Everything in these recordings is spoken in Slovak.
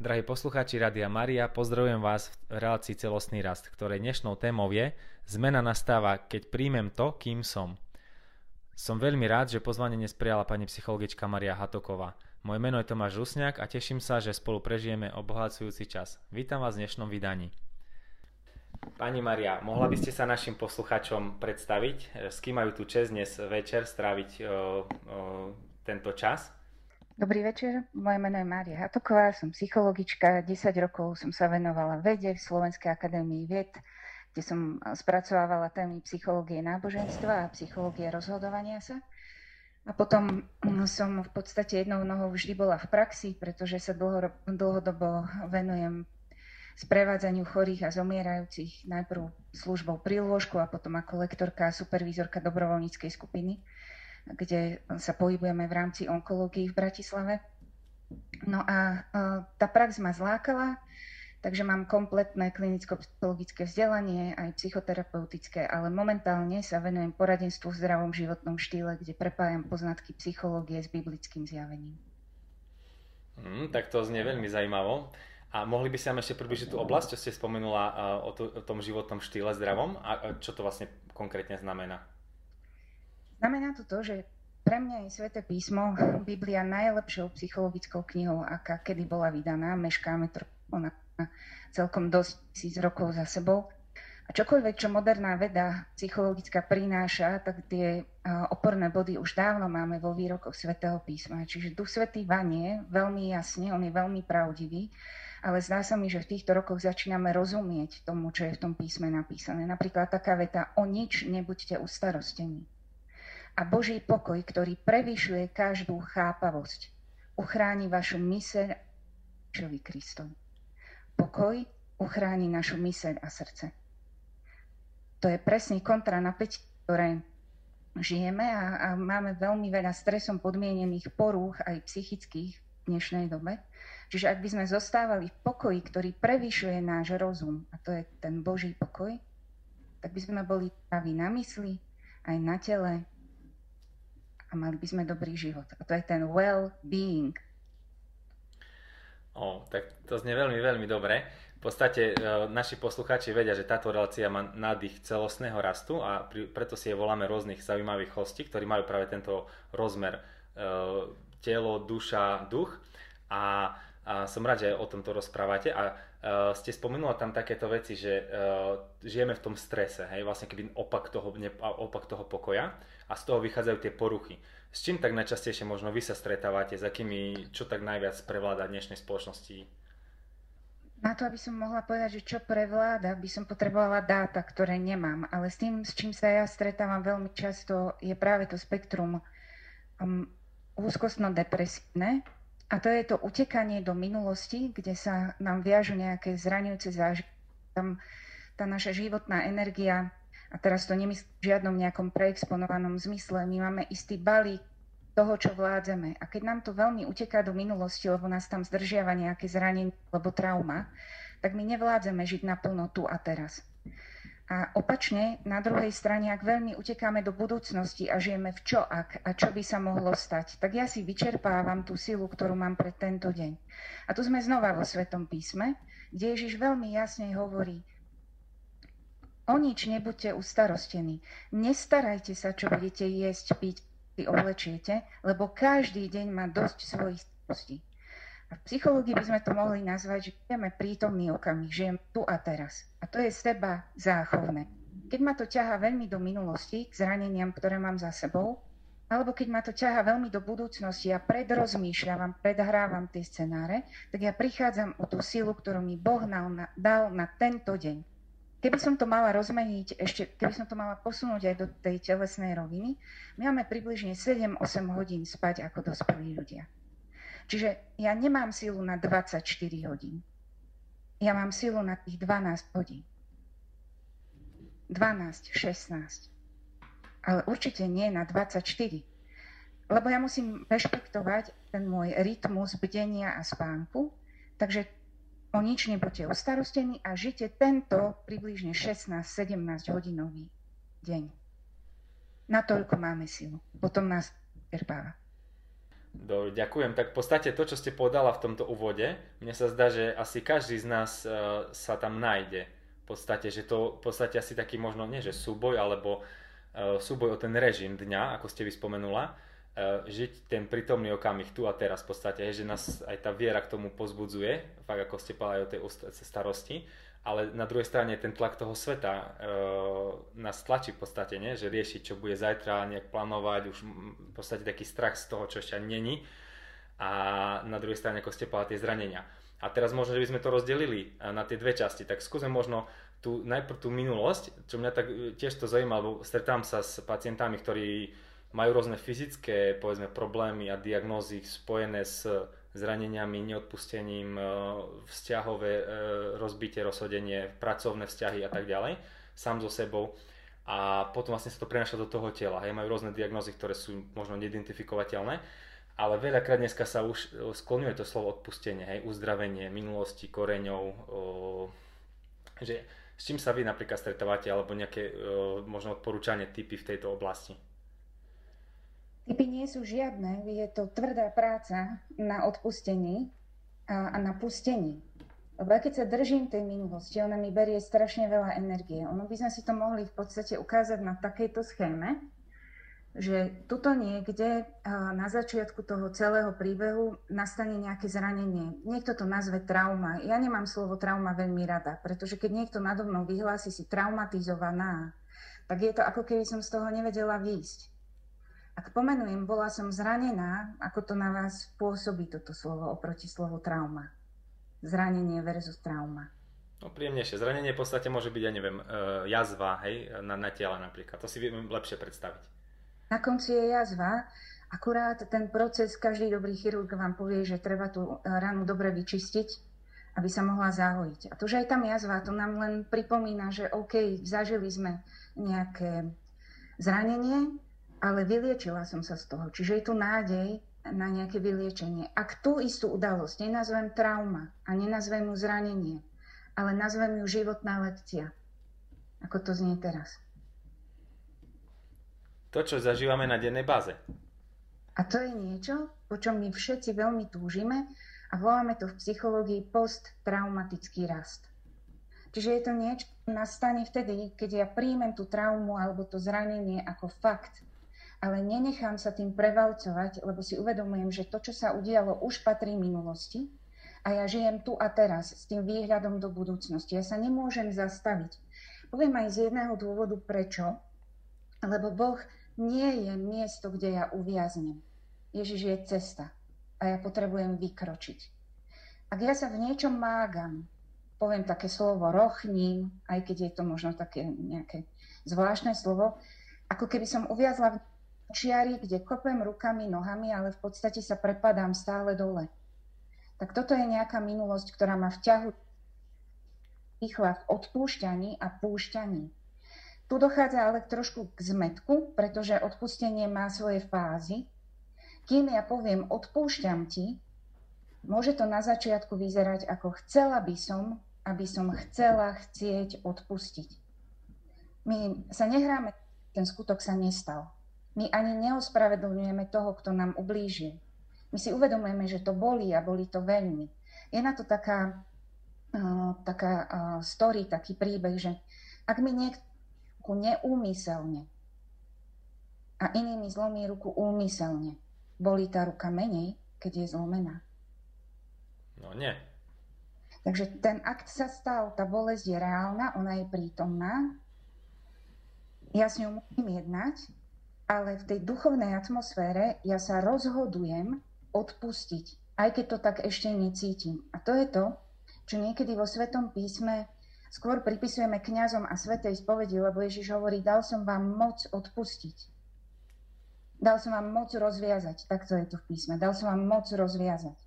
Drahí poslucháči Radia Maria, pozdravujem vás v relácii Celostný rast, ktorej dnešnou témou je Zmena nastáva, keď príjmem to, kým som. Som veľmi rád, že pozvanie dnes prijala pani psychologička Maria Hatoková. Moje meno je Tomáš Rusňák a teším sa, že spolu prežijeme obohacujúci čas. Vítam vás v dnešnom vydaní. Pani Maria, mohla by ste sa našim poslucháčom predstaviť, s kým majú tu čest dnes večer stráviť o, o, tento čas? Dobrý večer, moje meno je Mária Hatoková, som psychologička, 10 rokov som sa venovala vede v Slovenskej akadémii vied, kde som spracovávala témy psychológie náboženstva a psychológie rozhodovania sa. A potom som v podstate jednou nohou vždy bola v praxi, pretože sa dlho, dlhodobo venujem sprevádzaniu chorých a zomierajúcich najprv službou pri a potom ako lektorka a supervízorka dobrovoľníckej skupiny kde sa pohybujeme v rámci onkológií v Bratislave. No a tá prax ma zlákala, takže mám kompletné klinicko-psychologické vzdelanie, aj psychoterapeutické, ale momentálne sa venujem poradenstvu v zdravom životnom štýle, kde prepájam poznatky psychológie s biblickým zjavením. Mm, tak to znie veľmi zaujímavo. A mohli by ste nám ešte približiť tú oblasť, čo ste spomenula o, to, o tom životnom štýle zdravom a čo to vlastne konkrétne znamená? Znamená to to, že pre mňa je Sveté písmo, Biblia najlepšou psychologickou knihou, aká kedy bola vydaná. Meškáme to ona celkom dosť tisíc rokov za sebou. A čokoľvek, čo moderná veda psychologická prináša, tak tie oporné body už dávno máme vo výrokoch Svetého písma. Čiže Duch Svetý vanie veľmi jasne, on je veľmi pravdivý, ale zdá sa mi, že v týchto rokoch začíname rozumieť tomu, čo je v tom písme napísané. Napríklad taká veta, o nič nebuďte ustarostení a Boží pokoj, ktorý prevyšuje každú chápavosť, uchráni vašu myseľ Ježišovi Kristovi. Pokoj uchráni našu myseľ a srdce. To je presný kontra napäť, ktoré žijeme a, a máme veľmi veľa stresom podmienených porúch aj psychických v dnešnej dobe. Čiže ak by sme zostávali v pokoji, ktorý prevyšuje náš rozum, a to je ten Boží pokoj, tak by sme boli praví na mysli, aj na tele, a mali by sme dobrý život. A to je ten well-being. O, tak to znie veľmi, veľmi dobre. V podstate e, naši poslucháči vedia, že táto relácia má nádych celostného rastu a preto si je voláme rôznych zaujímavých hostí, ktorí majú práve tento rozmer e, telo, duša, duch. A, a som rád, že o tomto rozprávate. A uh, ste spomenula tam takéto veci, že uh, žijeme v tom strese, hej, vlastne keby opak toho, ne, opak toho pokoja a z toho vychádzajú tie poruchy. S čím tak najčastejšie možno vy sa stretávate, s akými, čo tak najviac prevláda dnešnej spoločnosti? Na to, aby som mohla povedať, že čo prevláda, by som potrebovala dáta, ktoré nemám. Ale s tým, s čím sa ja stretávam veľmi často, je práve to spektrum um, úzkostno-depresívne. A to je to utekanie do minulosti, kde sa nám viažu nejaké zraňujúce zážitky. Tam tá naša životná energia a teraz to nemyslím v žiadnom nejakom preexponovanom zmysle, my máme istý balík toho, čo vládzeme. A keď nám to veľmi uteká do minulosti, lebo nás tam zdržiava nejaké zranenie alebo trauma, tak my nevládzeme žiť naplno tu a teraz. A opačne, na druhej strane, ak veľmi utekáme do budúcnosti a žijeme v čo ak a čo by sa mohlo stať, tak ja si vyčerpávam tú silu, ktorú mám pre tento deň. A tu sme znova vo Svetom písme, kde Ježiš veľmi jasne hovorí, O nič nebuďte ustarostení. Nestarajte sa, čo budete jesť, piť, si oblečiete, lebo každý deň má dosť svojich starostí. A v psychológii by sme to mohli nazvať, že žijeme prítomný okamih, žijem tu a teraz. A to je seba záchovné. Keď ma to ťaha veľmi do minulosti, k zraneniam, ktoré mám za sebou, alebo keď ma to ťaha veľmi do budúcnosti a predrozmýšľam, predhrávam tie scenáre, tak ja prichádzam o tú silu, ktorú mi Boh dal na tento deň. Keby som to mala rozmeniť, ešte, keby som to mala posunúť aj do tej telesnej roviny, my máme približne 7-8 hodín spať ako dospelí ľudia. Čiže ja nemám silu na 24 hodín. Ja mám silu na tých 12 hodín. 12, 16. Ale určite nie na 24. Lebo ja musím rešpektovať ten môj rytmus bdenia a spánku, takže o nič nebuďte ustarostení a žite tento približne 16-17 hodinový deň. Natoľko máme silu. Potom nás čerpáva. Do, ďakujem. Tak v podstate to, čo ste povedala v tomto úvode, mne sa zdá, že asi každý z nás uh, sa tam nájde. V podstate, že to v podstate asi taký možno, nie že súboj, alebo uh, súboj o ten režim dňa, ako ste vyspomenula, žiť ten prítomný okamih tu a teraz v podstate, že nás aj tá viera k tomu pozbudzuje, fakt ako ste povedali o tej starosti ale na druhej strane ten tlak toho sveta e, nás tlačí v podstate, nie? že riešiť, čo bude zajtra, nejak plánovať, už v podstate taký strach z toho, čo ešte není a na druhej strane, ako ste povedali, tie zranenia. A teraz možno, že by sme to rozdelili e, na tie dve časti, tak skúsme možno tú, najprv tú minulosť, čo mňa tak tiež to zaujíma, lebo stretám sa s pacientami, ktorí majú rôzne fyzické, povedzme, problémy a diagnózy spojené s zraneniami, neodpustením, e, vzťahové e, rozbitie, rozhodenie, pracovné vzťahy a tak ďalej, sám so sebou. A potom vlastne sa to prenaša do toho tela. Hej, majú rôzne diagnózy, ktoré sú možno neidentifikovateľné, ale veľakrát dneska sa už e, skloňuje to slovo odpustenie, hej, uzdravenie minulosti, koreňov, o, že s čím sa vy napríklad stretávate, alebo nejaké o, možno odporúčanie typy v tejto oblasti? Typy nie sú žiadne, je to tvrdá práca na odpustení a, a na pustení. Lebo keď sa držím tej minulosti, ona mi berie strašne veľa energie. Ono by sme si to mohli v podstate ukázať na takejto schéme, že tuto niekde na začiatku toho celého príbehu nastane nejaké zranenie. Niekto to nazve trauma. Ja nemám slovo trauma veľmi rada, pretože keď niekto nado mnou vyhlási si traumatizovaná, tak je to ako keby som z toho nevedela výjsť. Ak pomenujem, bola som zranená, ako to na vás pôsobí toto slovo oproti slovu trauma? Zranenie versus trauma. No príjemnejšie. Zranenie v podstate môže byť, ja neviem, e, jazva, hej, na, na tele napríklad. To si viem lepšie predstaviť. Na konci je jazva, akurát ten proces, každý dobrý chirurg vám povie, že treba tú ranu dobre vyčistiť, aby sa mohla zahojiť. A to, že aj tam jazva, to nám len pripomína, že OK, zažili sme nejaké zranenie, ale vyliečila som sa z toho. Čiže je tu nádej na nejaké vyliečenie. Ak tú istú udalosť nenazvem trauma a nenazvem ju zranenie, ale nazvem ju životná lekcia, ako to znie teraz. To, čo zažívame na dennej báze. A to je niečo, po čom my všetci veľmi túžime a voláme to v psychológii posttraumatický rast. Čiže je to niečo, čo nastane vtedy, keď ja príjmem tú traumu alebo to zranenie ako fakt ale nenechám sa tým prevalcovať, lebo si uvedomujem, že to, čo sa udialo, už patrí minulosti a ja žijem tu a teraz s tým výhľadom do budúcnosti. Ja sa nemôžem zastaviť. Poviem aj z jedného dôvodu prečo, lebo Boh nie je miesto, kde ja uviaznem. Ježiš je cesta a ja potrebujem vykročiť. Ak ja sa v niečom mágam, poviem také slovo rochním, aj keď je to možno také nejaké zvláštne slovo, ako keby som uviazla v čiary, kde kopem rukami, nohami, ale v podstate sa prepadám stále dole. Tak toto je nejaká minulosť, ktorá ma vťahuje v odpúšťaní a púšťaní. Tu dochádza ale trošku k zmetku, pretože odpustenie má svoje fázy. Kým ja poviem odpúšťam ti, môže to na začiatku vyzerať ako chcela by som, aby som chcela chcieť odpustiť. My sa nehráme, ten skutok sa nestal. My ani neospravedlňujeme toho, kto nám ublížil. My si uvedomujeme, že to bolí a boli to veľmi. Je na to taká, uh, taká uh, story, taký príbeh, že ak mi niekto neúmyselne a inými zlomí ruku úmyselne, bolí tá ruka menej, keď je zlomená. No nie. Takže ten akt sa stal, tá bolesť je reálna, ona je prítomná. Ja s ňou musím jednať, ale v tej duchovnej atmosfére ja sa rozhodujem odpustiť, aj keď to tak ešte necítim. A to je to, čo niekedy vo Svetom písme skôr pripisujeme kňazom a Svetej spovedi, lebo Ježiš hovorí, dal som vám moc odpustiť. Dal som vám moc rozviazať, takto je to v písme, dal som vám moc rozviazať.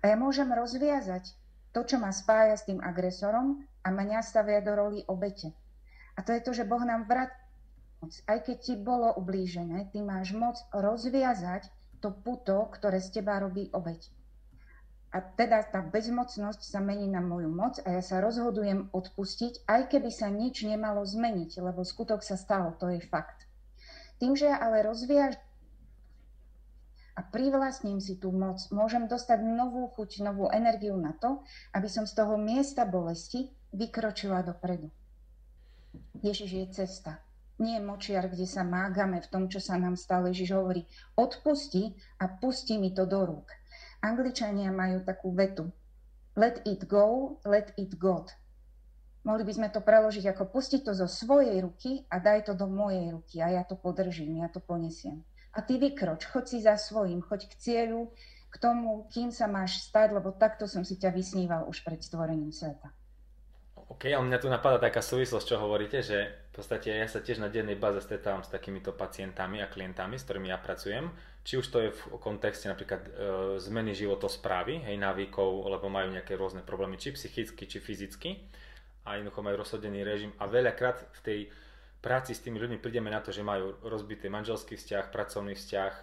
A ja môžem rozviazať to, čo ma spája s tým agresorom a mňa stavia do roli obete. A to je to, že Boh nám vrat moc. Aj keď ti bolo ublížené, ty máš moc rozviazať to puto, ktoré z teba robí obeď. A teda tá bezmocnosť sa mení na moju moc a ja sa rozhodujem odpustiť, aj keby sa nič nemalo zmeniť, lebo skutok sa stal, to je fakt. Tým, že ja ale rozviaž a privlastním si tú moc, môžem dostať novú chuť, novú energiu na to, aby som z toho miesta bolesti vykročila dopredu. Ježiš je cesta. Nie močiar, kde sa mágame v tom, čo sa nám stalo. Ježiš hovorí, odpusti a pusti mi to do rúk. Angličania majú takú vetu. Let it go, let it God. Mohli by sme to preložiť ako pustiť to zo svojej ruky a daj to do mojej ruky a ja to podržím, ja to ponesiem. A ty vykroč, choď si za svojím, choď k cieľu, k tomu, kým sa máš stať, lebo takto som si ťa vysníval už pred stvorením sveta. OK, ale mňa tu napadá taká súvislosť, čo hovoríte, že v podstate ja sa tiež na dennej báze stretávam s takýmito pacientami a klientami, s ktorými ja pracujem. Či už to je v kontexte napríklad e, zmeny životosprávy, hej, návykov, lebo majú nejaké rôzne problémy, či psychicky, či fyzicky a jednoducho majú rozhodený režim a veľakrát v tej práci s tými ľuďmi prídeme na to, že majú rozbitý manželský vzťah, pracovný vzťah, e,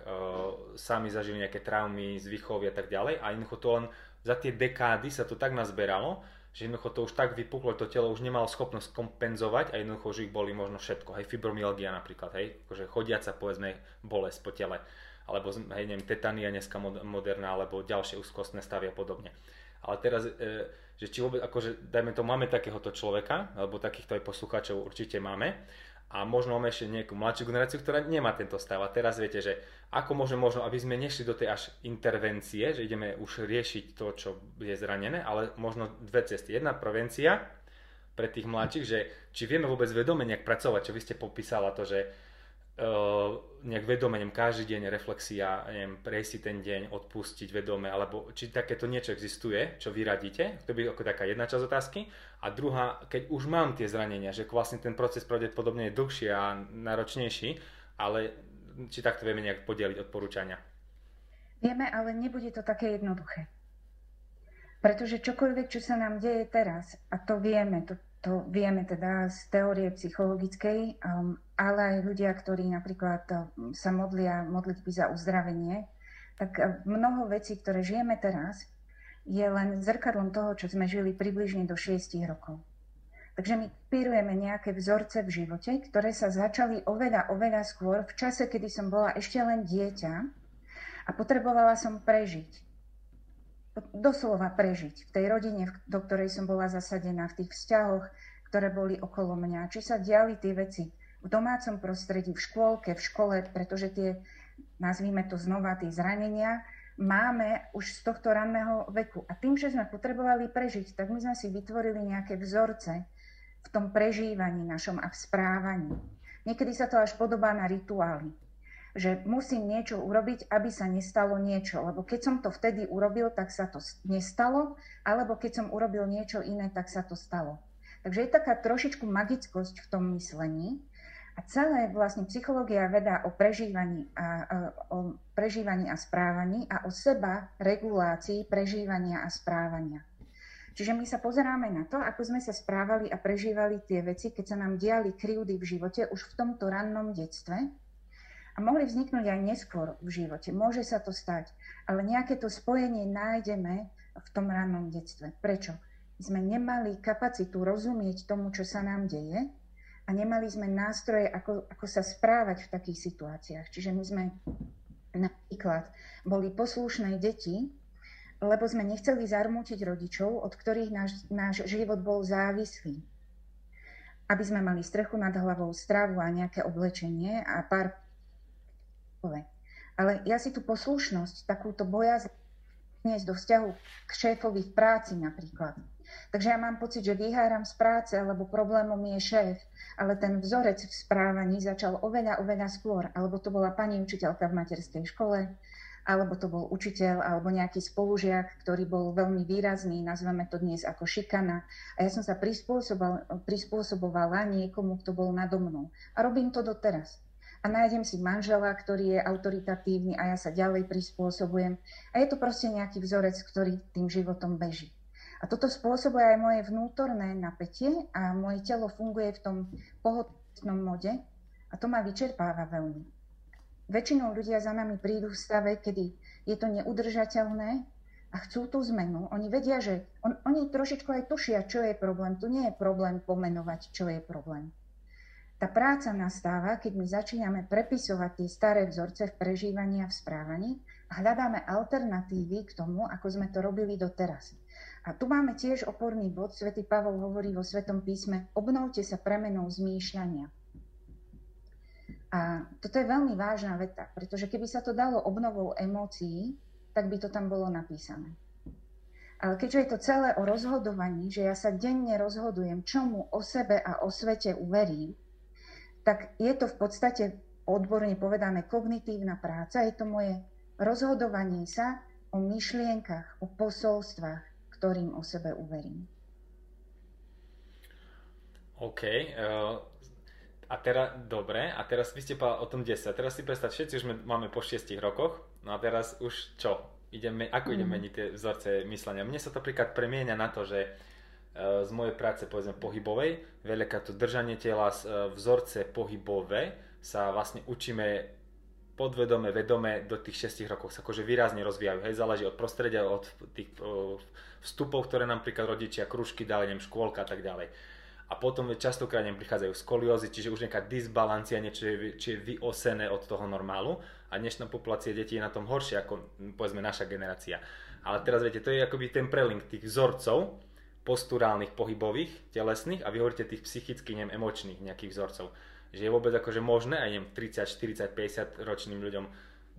sami zažili nejaké traumy z výchovy a tak ďalej a jednoducho to len za tie dekády sa to tak nazberalo, že jednoducho to už tak vypuklo, to telo už nemalo schopnosť kompenzovať a jednoducho už ich boli možno všetko, hej, fibromyalgia napríklad, hej, akože chodiaca povedzme bolesť po tele, alebo hej, neviem, tetania dneska moderná, alebo ďalšie úzkostné stavy a podobne. Ale teraz e, že či vôbec, akože dajme to, máme takéhoto človeka, alebo takýchto aj poslucháčov určite máme, a možno máme ešte nejakú mladšiu generáciu, ktorá nemá tento stav. A teraz viete, že ako môže možno, aby sme nešli do tej až intervencie, že ideme už riešiť to, čo je zranené, ale možno dve cesty. Jedna prevencia pre tých mladších, že či vieme vôbec vedome nejak pracovať, čo vy ste popísala to, že uh, nejak vedome, neviem, každý deň reflexia, neviem, prejsť ten deň, odpustiť vedome, alebo či takéto niečo existuje, čo vyradíte, to by ako taká jedna časť otázky. A druhá, keď už mám tie zranenia, že vlastne ten proces pravdepodobne je dlhší a náročnejší, ale či takto vieme nejak podeliť odporúčania. Vieme, ale nebude to také jednoduché. Pretože čokoľvek, čo sa nám deje teraz, a to vieme, to to vieme teda z teórie psychologickej, um, ale aj ľudia, ktorí napríklad um, sa modlia modlitby za uzdravenie, tak uh, mnoho vecí, ktoré žijeme teraz, je len zrkadlom toho, čo sme žili približne do 6 rokov. Takže my pírujeme nejaké vzorce v živote, ktoré sa začali oveľa, oveľa skôr, v čase, kedy som bola ešte len dieťa a potrebovala som prežiť doslova prežiť v tej rodine, do ktorej som bola zasadená, v tých vzťahoch, ktoré boli okolo mňa. Či sa diali tie veci v domácom prostredí, v škôlke, v škole, pretože tie, nazvíme to znova, tie zranenia, máme už z tohto ranného veku. A tým, že sme potrebovali prežiť, tak my sme si vytvorili nejaké vzorce v tom prežívaní našom a v správaní. Niekedy sa to až podobá na rituály že musím niečo urobiť, aby sa nestalo niečo. Lebo keď som to vtedy urobil, tak sa to nestalo, alebo keď som urobil niečo iné, tak sa to stalo. Takže je taká trošičku magickosť v tom myslení. A celé vlastne psychológia vedá o prežívaní a, o prežívaní a správaní a o seba regulácii prežívania a správania. Čiže my sa pozeráme na to, ako sme sa správali a prežívali tie veci, keď sa nám diali krivdy v živote už v tomto rannom detstve a mohli vzniknúť aj neskôr v živote. Môže sa to stať, ale nejaké to spojenie nájdeme v tom rannom detstve. Prečo? Sme nemali kapacitu rozumieť tomu, čo sa nám deje a nemali sme nástroje, ako, ako sa správať v takých situáciách. Čiže my sme napríklad boli poslušné deti, lebo sme nechceli zarmútiť rodičov, od ktorých náš, náš život bol závislý. Aby sme mali strechu nad hlavou, stravu a nejaké oblečenie a pár ale ja si tú poslušnosť, takúto boja dnes do vzťahu k šéfovi v práci napríklad. Takže ja mám pocit, že vyháram z práce, alebo problémom je šéf, ale ten vzorec v správaní začal oveľa, oveľa skôr. Alebo to bola pani učiteľka v materskej škole, alebo to bol učiteľ, alebo nejaký spolužiak, ktorý bol veľmi výrazný, nazveme to dnes ako šikana. A ja som sa prispôsobovala niekomu, kto bol nado mnou. A robím to doteraz a nájdem si manžela, ktorý je autoritatívny a ja sa ďalej prispôsobujem. A je to proste nejaký vzorec, ktorý tým životom beží. A toto spôsobuje aj moje vnútorné napätie a moje telo funguje v tom pohodlnom mode a to ma vyčerpáva veľmi. Väčšinou ľudia za nami prídu v stave, kedy je to neudržateľné a chcú tú zmenu. Oni vedia, že on, oni trošičku aj tušia, čo je problém. Tu nie je problém pomenovať, čo je problém. Tá práca nastáva, keď my začíname prepisovať tie staré vzorce v prežívaní a v správaní a hľadáme alternatívy k tomu, ako sme to robili doteraz. A tu máme tiež oporný bod, svätý Pavol hovorí vo Svetom písme, obnovte sa premenou zmýšľania. A toto je veľmi vážna veta, pretože keby sa to dalo obnovou emócií, tak by to tam bolo napísané. Ale keďže je to celé o rozhodovaní, že ja sa denne rozhodujem, čomu o sebe a o svete uverím, tak je to v podstate odborne povedané kognitívna práca, je to moje rozhodovanie sa o myšlienkach, o posolstvách, ktorým o sebe uverím. OK. Uh, a teraz, dobre, a teraz vy ste povedali o tom 10. Teraz si predstav, všetci už máme po 6 rokoch, no a teraz už čo? Ideme, ako mm. meniť tie vzorce myslenia? Mne sa to príklad premieňa na to, že uh, z mojej práce, povedzme, pohybovej, veľká to držanie tela, uh, vzorce pohybové sa vlastne učíme podvedome, vedome do tých 6 rokov sa akože výrazne rozvíjajú. Hej, záleží od prostredia, od tých vstupov, ktoré napríklad rodičia, kružky dali, neviem, škôlka a tak ďalej. A potom častokrát nem prichádzajú skoliózy, čiže už nejaká disbalancia, niečo je, či je vyosené od toho normálu a dnešná populácia detí je na tom horšie ako povedzme naša generácia. Ale teraz viete, to je akoby ten prelink tých vzorcov posturálnych, pohybových, telesných a vy hovoríte tých psychických, neviem, emočných nejakých vzorcov že je vôbec akože možné aj neviem, 30, 40, 50 ročným ľuďom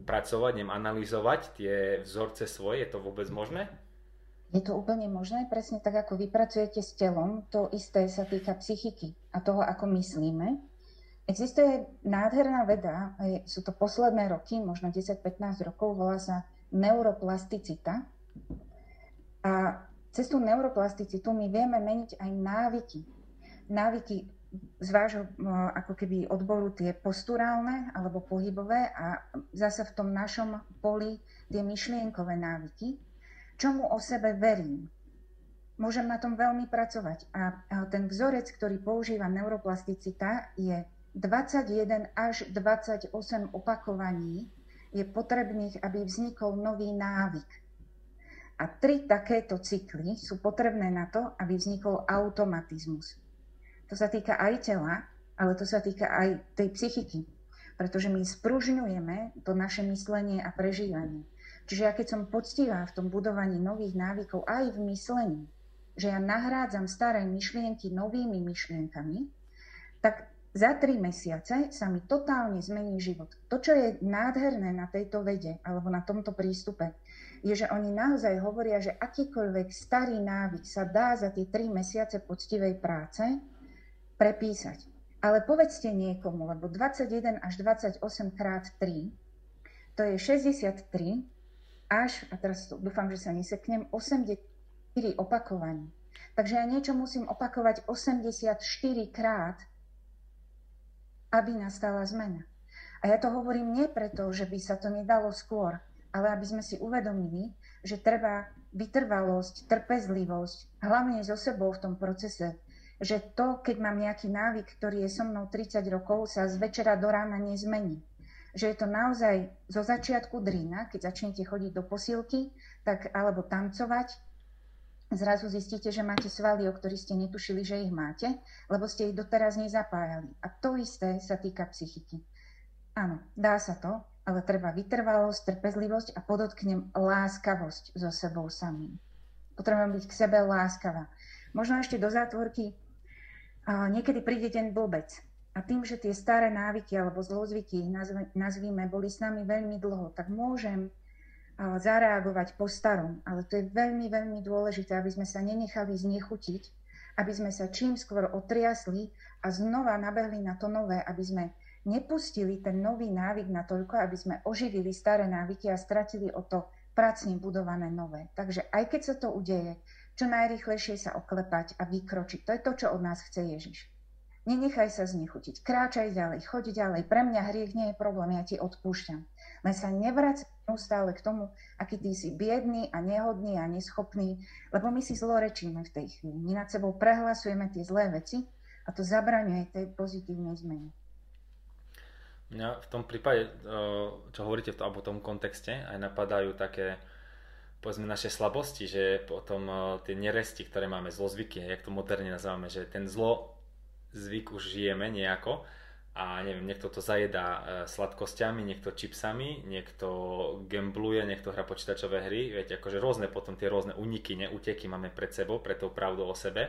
pracovať, neviem, analyzovať tie vzorce svoje, je to vôbec možné? Je to úplne možné, presne tak, ako vy pracujete s telom, to isté sa týka psychiky a toho, ako myslíme. Existuje nádherná veda, sú to posledné roky, možno 10-15 rokov, volá sa neuroplasticita. A cez tú neuroplasticitu my vieme meniť aj návyky. Návyky z vášho ako keby odboru tie posturálne alebo pohybové a zase v tom našom poli tie myšlienkové návyky, čomu o sebe verím. Môžem na tom veľmi pracovať. A ten vzorec, ktorý používa neuroplasticita, je 21 až 28 opakovaní je potrebných, aby vznikol nový návyk. A tri takéto cykly sú potrebné na to, aby vznikol automatizmus. To sa týka aj tela, ale to sa týka aj tej psychiky. Pretože my spružňujeme to naše myslenie a prežívanie. Čiže ja keď som poctivá v tom budovaní nových návykov aj v myslení, že ja nahrádzam staré myšlienky novými myšlienkami, tak za tri mesiace sa mi totálne zmení život. To, čo je nádherné na tejto vede alebo na tomto prístupe, je, že oni naozaj hovoria, že akýkoľvek starý návyk sa dá za tie tri mesiace poctivej práce prepísať. Ale povedzte niekomu, lebo 21 až 28 krát 3, to je 63 až, a teraz dúfam, že sa neseknem, 84 opakovaní. Takže ja niečo musím opakovať 84 krát, aby nastala zmena. A ja to hovorím nie preto, že by sa to nedalo skôr, ale aby sme si uvedomili, že treba vytrvalosť, trpezlivosť, hlavne so sebou v tom procese že to, keď mám nejaký návyk, ktorý je so mnou 30 rokov, sa z večera do rána nezmení. Že je to naozaj zo začiatku drína, keď začnete chodiť do posilky, tak, alebo tancovať, zrazu zistíte, že máte svaly, o ktorých ste netušili, že ich máte, lebo ste ich doteraz nezapájali. A to isté sa týka psychiky. Áno, dá sa to, ale treba vytrvalosť, trpezlivosť a podotknem láskavosť so sebou samým. Potrebujem byť k sebe láskavá. Možno ešte do zátvorky niekedy príde ten blbec. A tým, že tie staré návyky alebo zlozvyky, nazvíme, boli s nami veľmi dlho, tak môžem zareagovať po starom. Ale to je veľmi, veľmi dôležité, aby sme sa nenechali znechutiť, aby sme sa čím skôr otriasli a znova nabehli na to nové, aby sme nepustili ten nový návyk na toľko, aby sme oživili staré návyky a stratili o to pracne budované nové. Takže aj keď sa to udeje, čo najrychlejšie sa oklepať a vykročiť. To je to, čo od nás chce Ježiš. Nenechaj sa znechutiť, kráčaj ďalej, choď ďalej. Pre mňa hriech nie je problém, ja ti odpúšťam. Len sa nevrac neustále k tomu, aký ty si biedný a nehodný a neschopný, lebo my si zlorečíme v tej chvíli. My nad sebou prehlasujeme tie zlé veci a to zabraňuje tej pozitívnej zmene. Mňa v tom prípade, čo hovoríte v tom, v tom kontexte, aj napadajú také povedzme naše slabosti, že potom uh, tie neresti, ktoré máme, zlozvyky, jak to moderne nazývame, že ten zlo zvyk už žijeme nejako, a neviem, niekto to zajedá e, sladkosťami, niekto čipsami, niekto gambluje, niekto hra počítačové hry, viete, akože rôzne potom tie rôzne uniky, neuteky máme pred sebou, pred tou pravdou o sebe.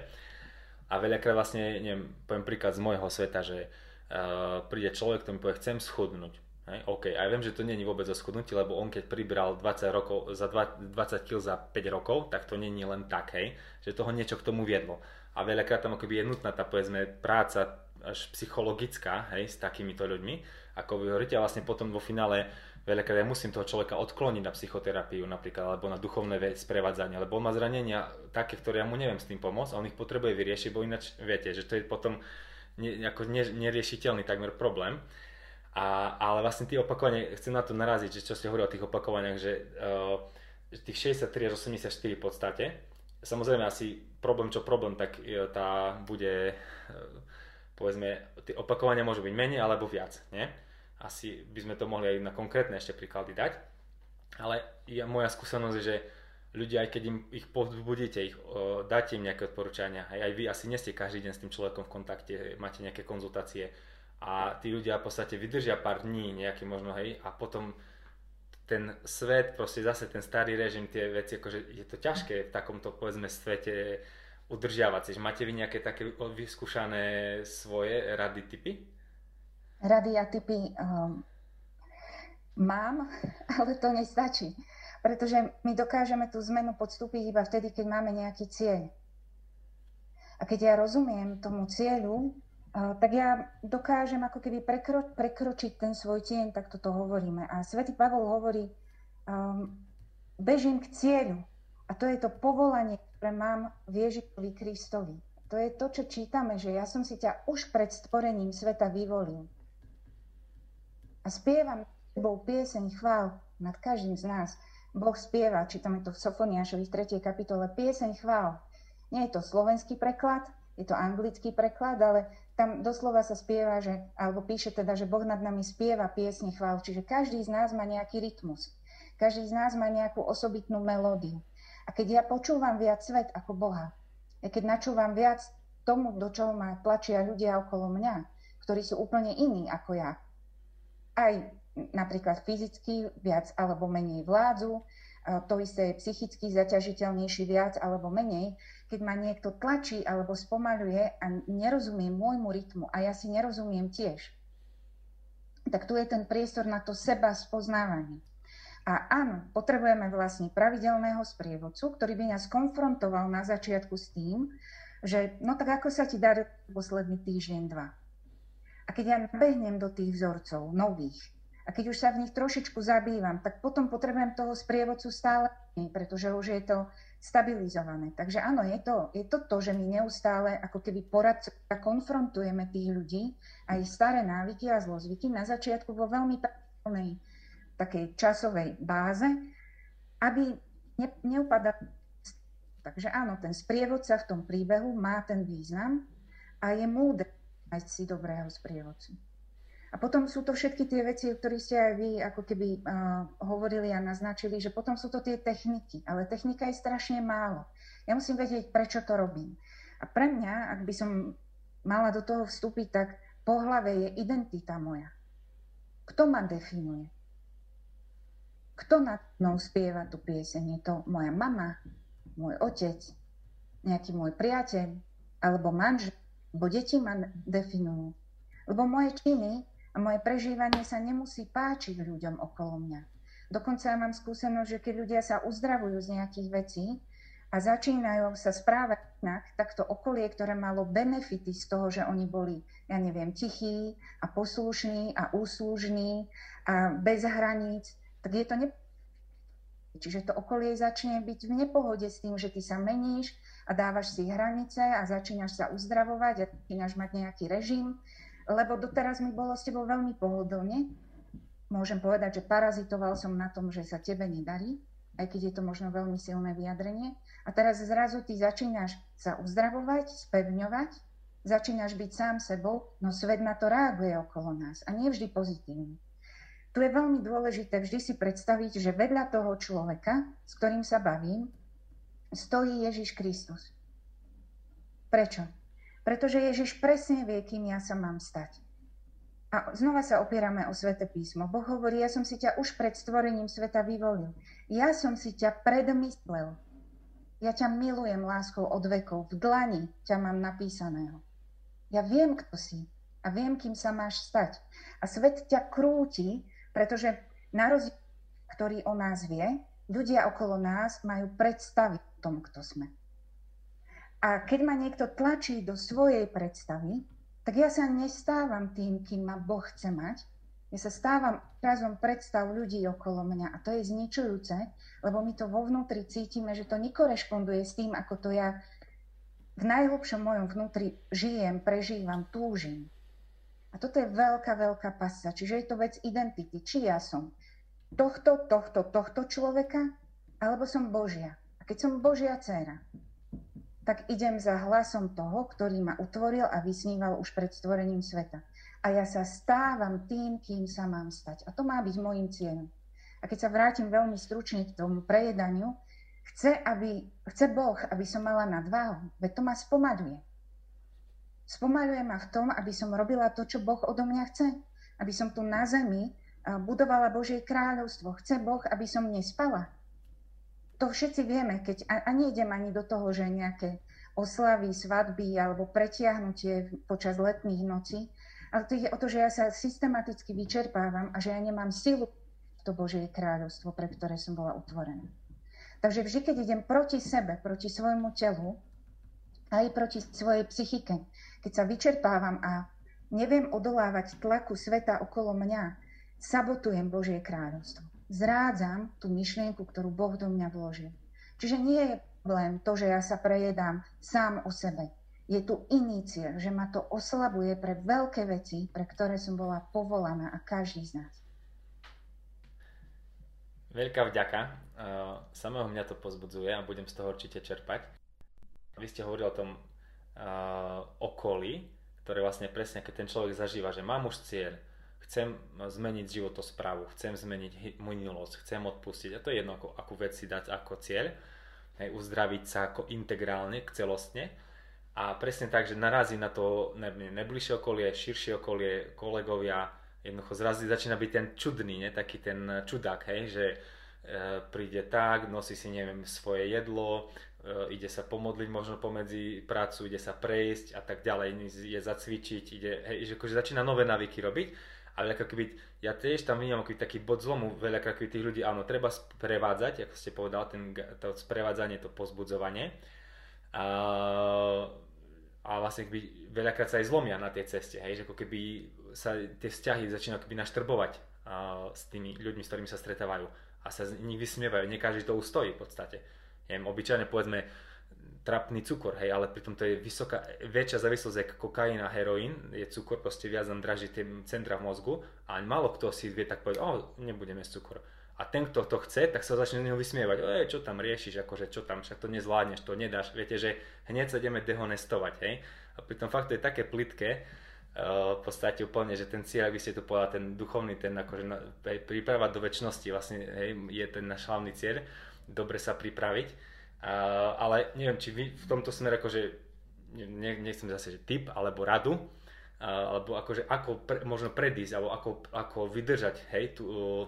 A veľakrát vlastne, neviem, poviem príklad z môjho sveta, že uh, príde človek, ktorý mi povie, chcem schudnúť. Hej, OK, a ja viem, že to není vôbec o schudnutí, lebo on keď pribral 20, rokov, za 20 kg za 5 rokov, tak to není len tak, hej, že toho niečo k tomu viedlo. A veľakrát tam akoby je nutná tá, povedzme, práca až psychologická, hej, s takýmito ľuďmi, ako vy hovoríte, a vlastne potom vo finále veľakrát ja musím toho človeka odkloniť na psychoterapiu napríklad, alebo na duchovné sprevádzanie, lebo on má zranenia také, ktoré ja mu neviem s tým pomôcť a on ich potrebuje vyriešiť, bo ináč viete, že to je potom ne, ako ne, neriešiteľný takmer problém. A, ale vlastne tie opakovania, chcem na to naraziť, že čo ste hovorili o tých opakovaniach, že uh, tých 63 až 84 v podstate, samozrejme asi problém čo problém, tak uh, tá bude uh, povedzme, tie opakovania môžu byť menej alebo viac, nie? Asi by sme to mohli aj na konkrétne ešte príklady dať. Ale ja, moja skúsenosť je, že ľudia, aj keď im ich povzbudíte, ich, o, dáte im nejaké odporúčania, aj, aj vy asi nie ste každý deň s tým človekom v kontakte, máte nejaké konzultácie a tí ľudia v podstate vydržia pár dní nejaký možno, hej, a potom ten svet, proste zase ten starý režim, tie veci, akože je to ťažké v takomto povedzme svete udržiavať. Čiže máte vy nejaké také vyskúšané svoje rady, typy? Rady a typy um, mám, ale to nestačí. Pretože my dokážeme tú zmenu podstúpiť iba vtedy, keď máme nejaký cieľ. A keď ja rozumiem tomu cieľu, tak ja dokážem ako keby prekro- prekročiť ten svoj tieň, tak toto hovoríme. A svätý Pavol hovorí, um, bežím k cieľu. A to je to povolanie, ktoré mám v Ježišovi Kristovi. To je to, čo čítame, že ja som si ťa už pred stvorením sveta vyvolil. A spievam tebou pieseň chvál nad každým z nás. Boh spieva, čítame to v Sofoniášovi v 3. kapitole, pieseň chvál. Nie je to slovenský preklad, je to anglický preklad, ale tam doslova sa spieva, že, alebo píše teda, že Boh nad nami spieva piesne chvál. Čiže každý z nás má nejaký rytmus. Každý z nás má nejakú osobitnú melódiu. A keď ja počúvam viac svet ako Boha, a keď načúvam viac tomu, do čoho ma tlačia ľudia okolo mňa, ktorí sú úplne iní ako ja, aj napríklad fyzicky viac alebo menej vládzu, to isté je psychicky zaťažiteľnejší viac alebo menej, keď ma niekto tlačí alebo spomaluje a nerozumie môjmu rytmu a ja si nerozumiem tiež, tak tu je ten priestor na to seba spoznávanie. A áno, potrebujeme vlastne pravidelného sprievodcu, ktorý by nás konfrontoval na začiatku s tým, že no tak ako sa ti dá posledný týždeň, dva. A keď ja nabehnem do tých vzorcov nových, a keď už sa v nich trošičku zabývam, tak potom potrebujem toho sprievodcu stále, pretože už je to stabilizované. Takže áno, je to, je to to, že my neustále ako keby poradcovia konfrontujeme tých ľudí, aj staré návyky a zlozvyky na začiatku vo veľmi pravidelnej takej časovej báze, aby ne, neupadali. Takže áno, ten sprievodca v tom príbehu má ten význam a je múdre nájsť si dobrého sprievodcu. A potom sú to všetky tie veci, o ktorých ste aj vy ako keby uh, hovorili a naznačili, že potom sú to tie techniky. Ale technika je strašne málo. Ja musím vedieť, prečo to robím. A pre mňa, ak by som mala do toho vstúpiť, tak po hlave je identita moja. Kto ma definuje? Kto nad mnou spieva tú pieseň? Je to moja mama, môj otec, nejaký môj priateľ, alebo manžel, alebo deti ma definujú. Lebo moje činy a moje prežívanie sa nemusí páčiť ľuďom okolo mňa. Dokonca ja mám skúsenosť, že keď ľudia sa uzdravujú z nejakých vecí a začínajú sa správať inak, tak to okolie, ktoré malo benefity z toho, že oni boli, ja neviem, tichí a poslušní a úslužní a bez hraníc, tak je to ne... Čiže to okolie začne byť v nepohode s tým, že ty sa meníš a dávaš si hranice a začínaš sa uzdravovať a začínaš mať nejaký režim, lebo doteraz mi bolo s tebou veľmi pohodlne. Môžem povedať, že parazitoval som na tom, že sa tebe nedarí, aj keď je to možno veľmi silné vyjadrenie. A teraz zrazu ty začínaš sa uzdravovať, spevňovať, začínaš byť sám sebou, no svet na to reaguje okolo nás a nie vždy pozitívne. Tu je veľmi dôležité vždy si predstaviť, že vedľa toho človeka, s ktorým sa bavím, stojí Ježiš Kristus. Prečo? Pretože Ježiš presne vie, kým ja sa mám stať. A znova sa opierame o Svete písmo. Boh hovorí, ja som si ťa už pred stvorením sveta vyvolil. Ja som si ťa predmyslel. Ja ťa milujem láskou od vekov. V dlani ťa mám napísaného. Ja viem, kto si a viem, kým sa máš stať. A svet ťa krúti, pretože na rozdiel, ktorý o nás vie, ľudia okolo nás majú predstavy o tom, kto sme. A keď ma niekto tlačí do svojej predstavy, tak ja sa nestávam tým, kým ma Boh chce mať. Ja sa stávam razom predstav ľudí okolo mňa a to je zničujúce, lebo my to vo vnútri cítime, že to nekorešponduje s tým, ako to ja v najhlbšom mojom vnútri žijem, prežívam, túžim. A toto je veľká, veľká pasa. Čiže je to vec identity. Či ja som tohto, tohto, tohto človeka, alebo som Božia. A keď som Božia dcéra, tak idem za hlasom toho, ktorý ma utvoril a vysníval už pred stvorením sveta. A ja sa stávam tým, kým sa mám stať. A to má byť môjim cieľom. A keď sa vrátim veľmi stručne k tomu prejedaniu, chce, aby, chce Boh, aby som mala nadváhu, veď to ma spomaluje. Spomaluje ma v tom, aby som robila to, čo Boh odo mňa chce. Aby som tu na zemi budovala Božie kráľovstvo. Chce Boh, aby som nespala to všetci vieme, keď, a, a nejdem ani do toho, že nejaké oslavy, svadby alebo pretiahnutie počas letných nocí, ale to je o to, že ja sa systematicky vyčerpávam a že ja nemám silu to Božie kráľovstvo, pre ktoré som bola utvorená. Takže vždy, keď idem proti sebe, proti svojmu telu, aj proti svojej psychike, keď sa vyčerpávam a neviem odolávať tlaku sveta okolo mňa, sabotujem Božie kráľovstvo zrádzam tú myšlienku, ktorú Boh do mňa vložil. Čiže nie je len to, že ja sa prejedám sám o sebe. Je tu iný cieľ, že ma to oslabuje pre veľké veci, pre ktoré som bola povolaná a každý z nás. Veľká vďaka. Uh, samého mňa to pozbudzuje a budem z toho určite čerpať. Vy ste hovorili o tom uh, okolí, ktoré vlastne presne, keď ten človek zažíva, že mám už cieľ, chcem zmeniť životosprávu, chcem zmeniť minulosť, chcem odpustiť. A to je jedno, ako, akú vec si dať ako cieľ. Hej, uzdraviť sa ako integrálne, celostne. A presne tak, že narazí na to najbližšie okolie, širšie okolie, kolegovia, jednoducho zrazu začína byť ten čudný, ne? taký ten čudák, hej, že e, príde tak, nosí si, neviem, svoje jedlo, e, ide sa pomodliť možno pomedzi prácu, ide sa prejsť a tak ďalej, ide zacvičiť, ide, hej, že akože začína nové návyky robiť ale ako keby, ja tiež tam vidím ako taký bod zlomu, veľa keby tých ľudí, áno, treba sprevádzať, ako ste povedal, ten, to sprevádzanie, to pozbudzovanie. A, a vlastne keby, veľakrát sa aj zlomia na tej ceste, hej, že ako keby sa tie vzťahy začínajú keby naštrbovať a, s tými ľuďmi, s ktorými sa stretávajú a sa z nich vysmievajú, nie každý to ustojí v podstate. Neviem, obyčajne povedzme, trapný cukor, hej, ale pritom to je vysoká, väčšia závislosť ako kokain a heroín, je cukor, proste viac nám draží tie centra v mozgu. A málo kto si vie tak povedať, o, nebudeme z cukor. A ten, kto to chce, tak sa začne z neho vysmievať, ej, čo tam riešiš, akože čo tam, však to nezvládneš, to nedáš, viete, že hneď sa ideme dehonestovať, hej. A pritom fakt to je také plitké, uh, v podstate úplne, že ten cieľ, ak by ste tu povedali, ten duchovný, ten akože príprava do väčšnosti vlastne hej, je ten náš hlavný cieľ, dobre sa pripraviť Uh, ale neviem, či vy v tomto smere akože, ne, nechcem zase, že tip alebo radu, uh, alebo akože ako pre, možno predísť, alebo ako, ako vydržať, hej, tu, uh,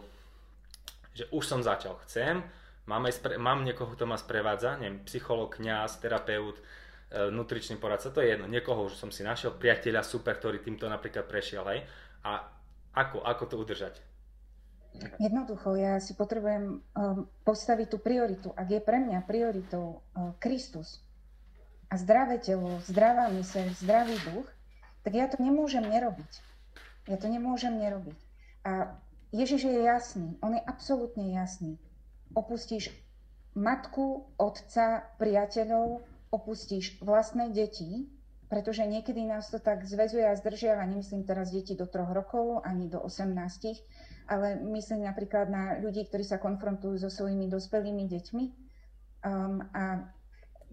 že už som začal, chcem, mám, aj spre, mám niekoho, kto ma sprevádza, neviem, psycholog, kňaz, terapeut, nutričný poradca, to je jedno, niekoho už som si našiel, priateľa super, ktorý týmto napríklad prešiel, hej, a ako, ako to udržať? Jednoducho, ja si potrebujem um, postaviť tú prioritu. Ak je pre mňa prioritou uh, Kristus a zdravé telo, zdravá myseľ, zdravý duch, tak ja to nemôžem nerobiť. Ja to nemôžem nerobiť. A Ježiš je jasný, on je absolútne jasný. Opustíš matku, otca, priateľov, opustíš vlastné deti, pretože niekedy nás to tak zväzuje a zdržiava, nemyslím teraz deti do troch rokov, ani do 18, ale myslím napríklad na ľudí, ktorí sa konfrontujú so svojimi dospelými deťmi um, a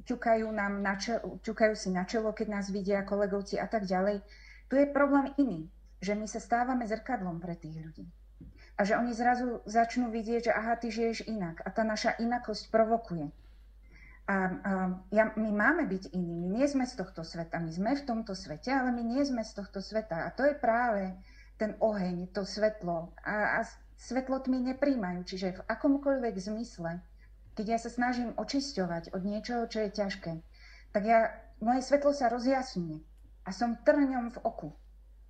ťukajú, nám na čelo, ťukajú si na čelo, keď nás vidia kolegovci a tak ďalej. Tu je problém iný, že my sa stávame zrkadlom pre tých ľudí. A že oni zrazu začnú vidieť, že aha, ty žiješ inak. A tá naša inakosť provokuje. A, a ja, my máme byť iní. My nie sme z tohto sveta. My sme v tomto svete, ale my nie sme z tohto sveta. A to je práve ten oheň, to svetlo. A, a svetlo tmy nepríjmajú. Čiže v akomkoľvek zmysle, keď ja sa snažím očisťovať od niečoho, čo je ťažké, tak ja, moje svetlo sa rozjasňuje a som trňom v oku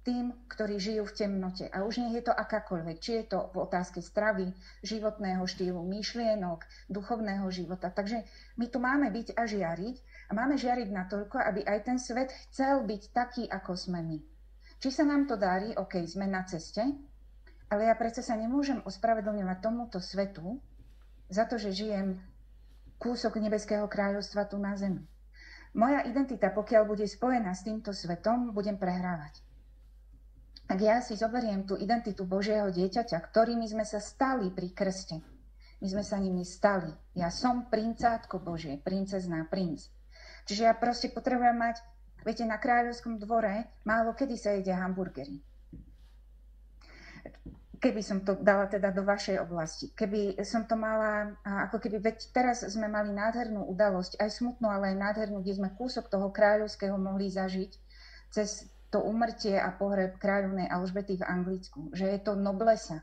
tým, ktorí žijú v temnote. A už nie je to akákoľvek, či je to v otázke stravy, životného štýlu, myšlienok, duchovného života. Takže my tu máme byť a žiariť a máme žiariť natoľko, aby aj ten svet chcel byť taký, ako sme my. Či sa nám to darí, OK, sme na ceste, ale ja predsa sa nemôžem ospravedlňovať tomuto svetu za to, že žijem kúsok nebeského kráľovstva tu na zemi. Moja identita, pokiaľ bude spojená s týmto svetom, budem prehrávať. Ak ja si zoberiem tú identitu Božieho dieťaťa, ktorými sme sa stali pri krste, my sme sa nimi stali. Ja som princátko Božie, princezná, princ. Čiže ja proste potrebujem mať, viete, na kráľovskom dvore málo kedy sa jedia hamburgery. Keby som to dala teda do vašej oblasti. Keby som to mala, ako keby, veď teraz sme mali nádhernú udalosť, aj smutnú, ale aj nádhernú, kde sme kúsok toho kráľovského mohli zažiť cez to umrtie a pohreb kráľovnej Alžbety v Anglicku, že je to noblesa,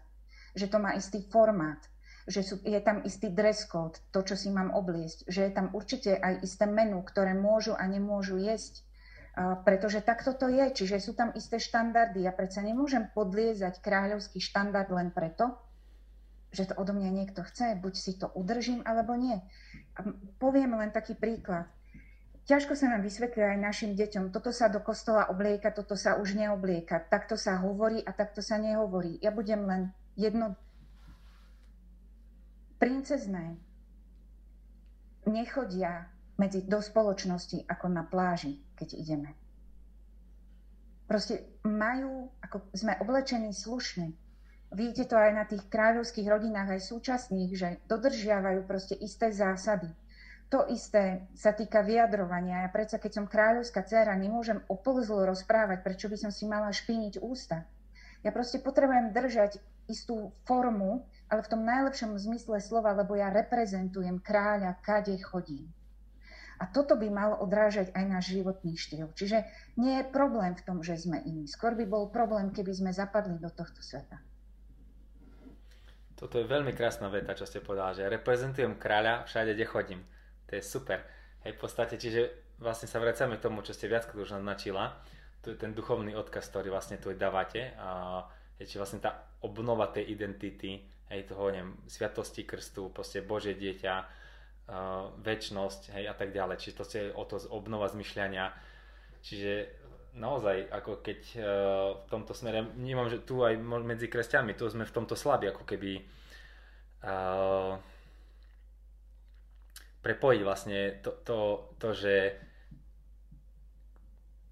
že to má istý formát, že sú, je tam istý dress code, to, čo si mám obliesť, že je tam určite aj isté menu, ktoré môžu a nemôžu jesť, pretože takto to je, čiže sú tam isté štandardy. Ja predsa nemôžem podliezať kráľovský štandard len preto, že to odo mňa niekto chce, buď si to udržím, alebo nie. Poviem len taký príklad. Ťažko sa nám vysvetľuje aj našim deťom, toto sa do kostola oblieka, toto sa už neoblieka, takto sa hovorí a takto sa nehovorí. Ja budem len jedno... Princezné nechodia medzi, do spoločnosti ako na pláži, keď ideme. Proste majú, ako sme oblečení slušne. Vidíte to aj na tých kráľovských rodinách, aj súčasných, že dodržiavajú proste isté zásady to isté sa týka vyjadrovania. Ja predsa, keď som kráľovská dcera, nemôžem o rozprávať, prečo by som si mala špiniť ústa. Ja proste potrebujem držať istú formu, ale v tom najlepšom zmysle slova, lebo ja reprezentujem kráľa, kade chodím. A toto by malo odrážať aj náš životný štýl. Čiže nie je problém v tom, že sme iní. Skôr by bol problém, keby sme zapadli do tohto sveta. Toto je veľmi krásna veta, čo ste povedali, že reprezentujem kráľa všade, kde chodím. To je super. Hej, v podstate, čiže vlastne sa vracame k tomu, čo ste viac už naznačila. To je ten duchovný odkaz, ktorý vlastne tu dávate. A či vlastne tá obnova tej identity, hej, toho, neviem, sviatosti krstu, proste Bože dieťa, uh, väčnosť, hej, a tak ďalej. Čiže to je o to obnova zmyšľania. Čiže naozaj, ako keď uh, v tomto smere, vnímam, že tu aj medzi kresťanmi, tu sme v tomto slabí, ako keby uh, prepojiť vlastne to, to, to že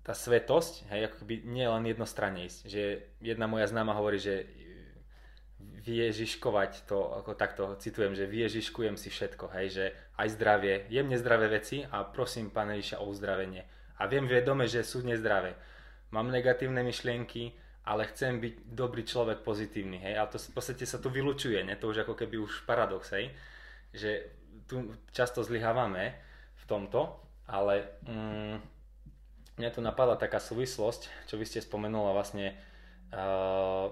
tá svetosť, hej, ako keby nie len jednostranne ísť. Že jedna moja známa hovorí, že viežiškovať to, ako takto citujem, že viežiškujem si všetko, hej, že aj zdravie, jem nezdravé veci a prosím Pána Ježiša o uzdravenie. A viem vedome, že sú nezdravé. Mám negatívne myšlienky, ale chcem byť dobrý človek, pozitívny, hej, a to v podstate sa tu vylučuje, ne? to už ako keby už paradox, hej, že tu často zlyhávame v tomto, ale mm, mňa tu napadla taká súvislosť, čo vy ste spomenula vlastne uh,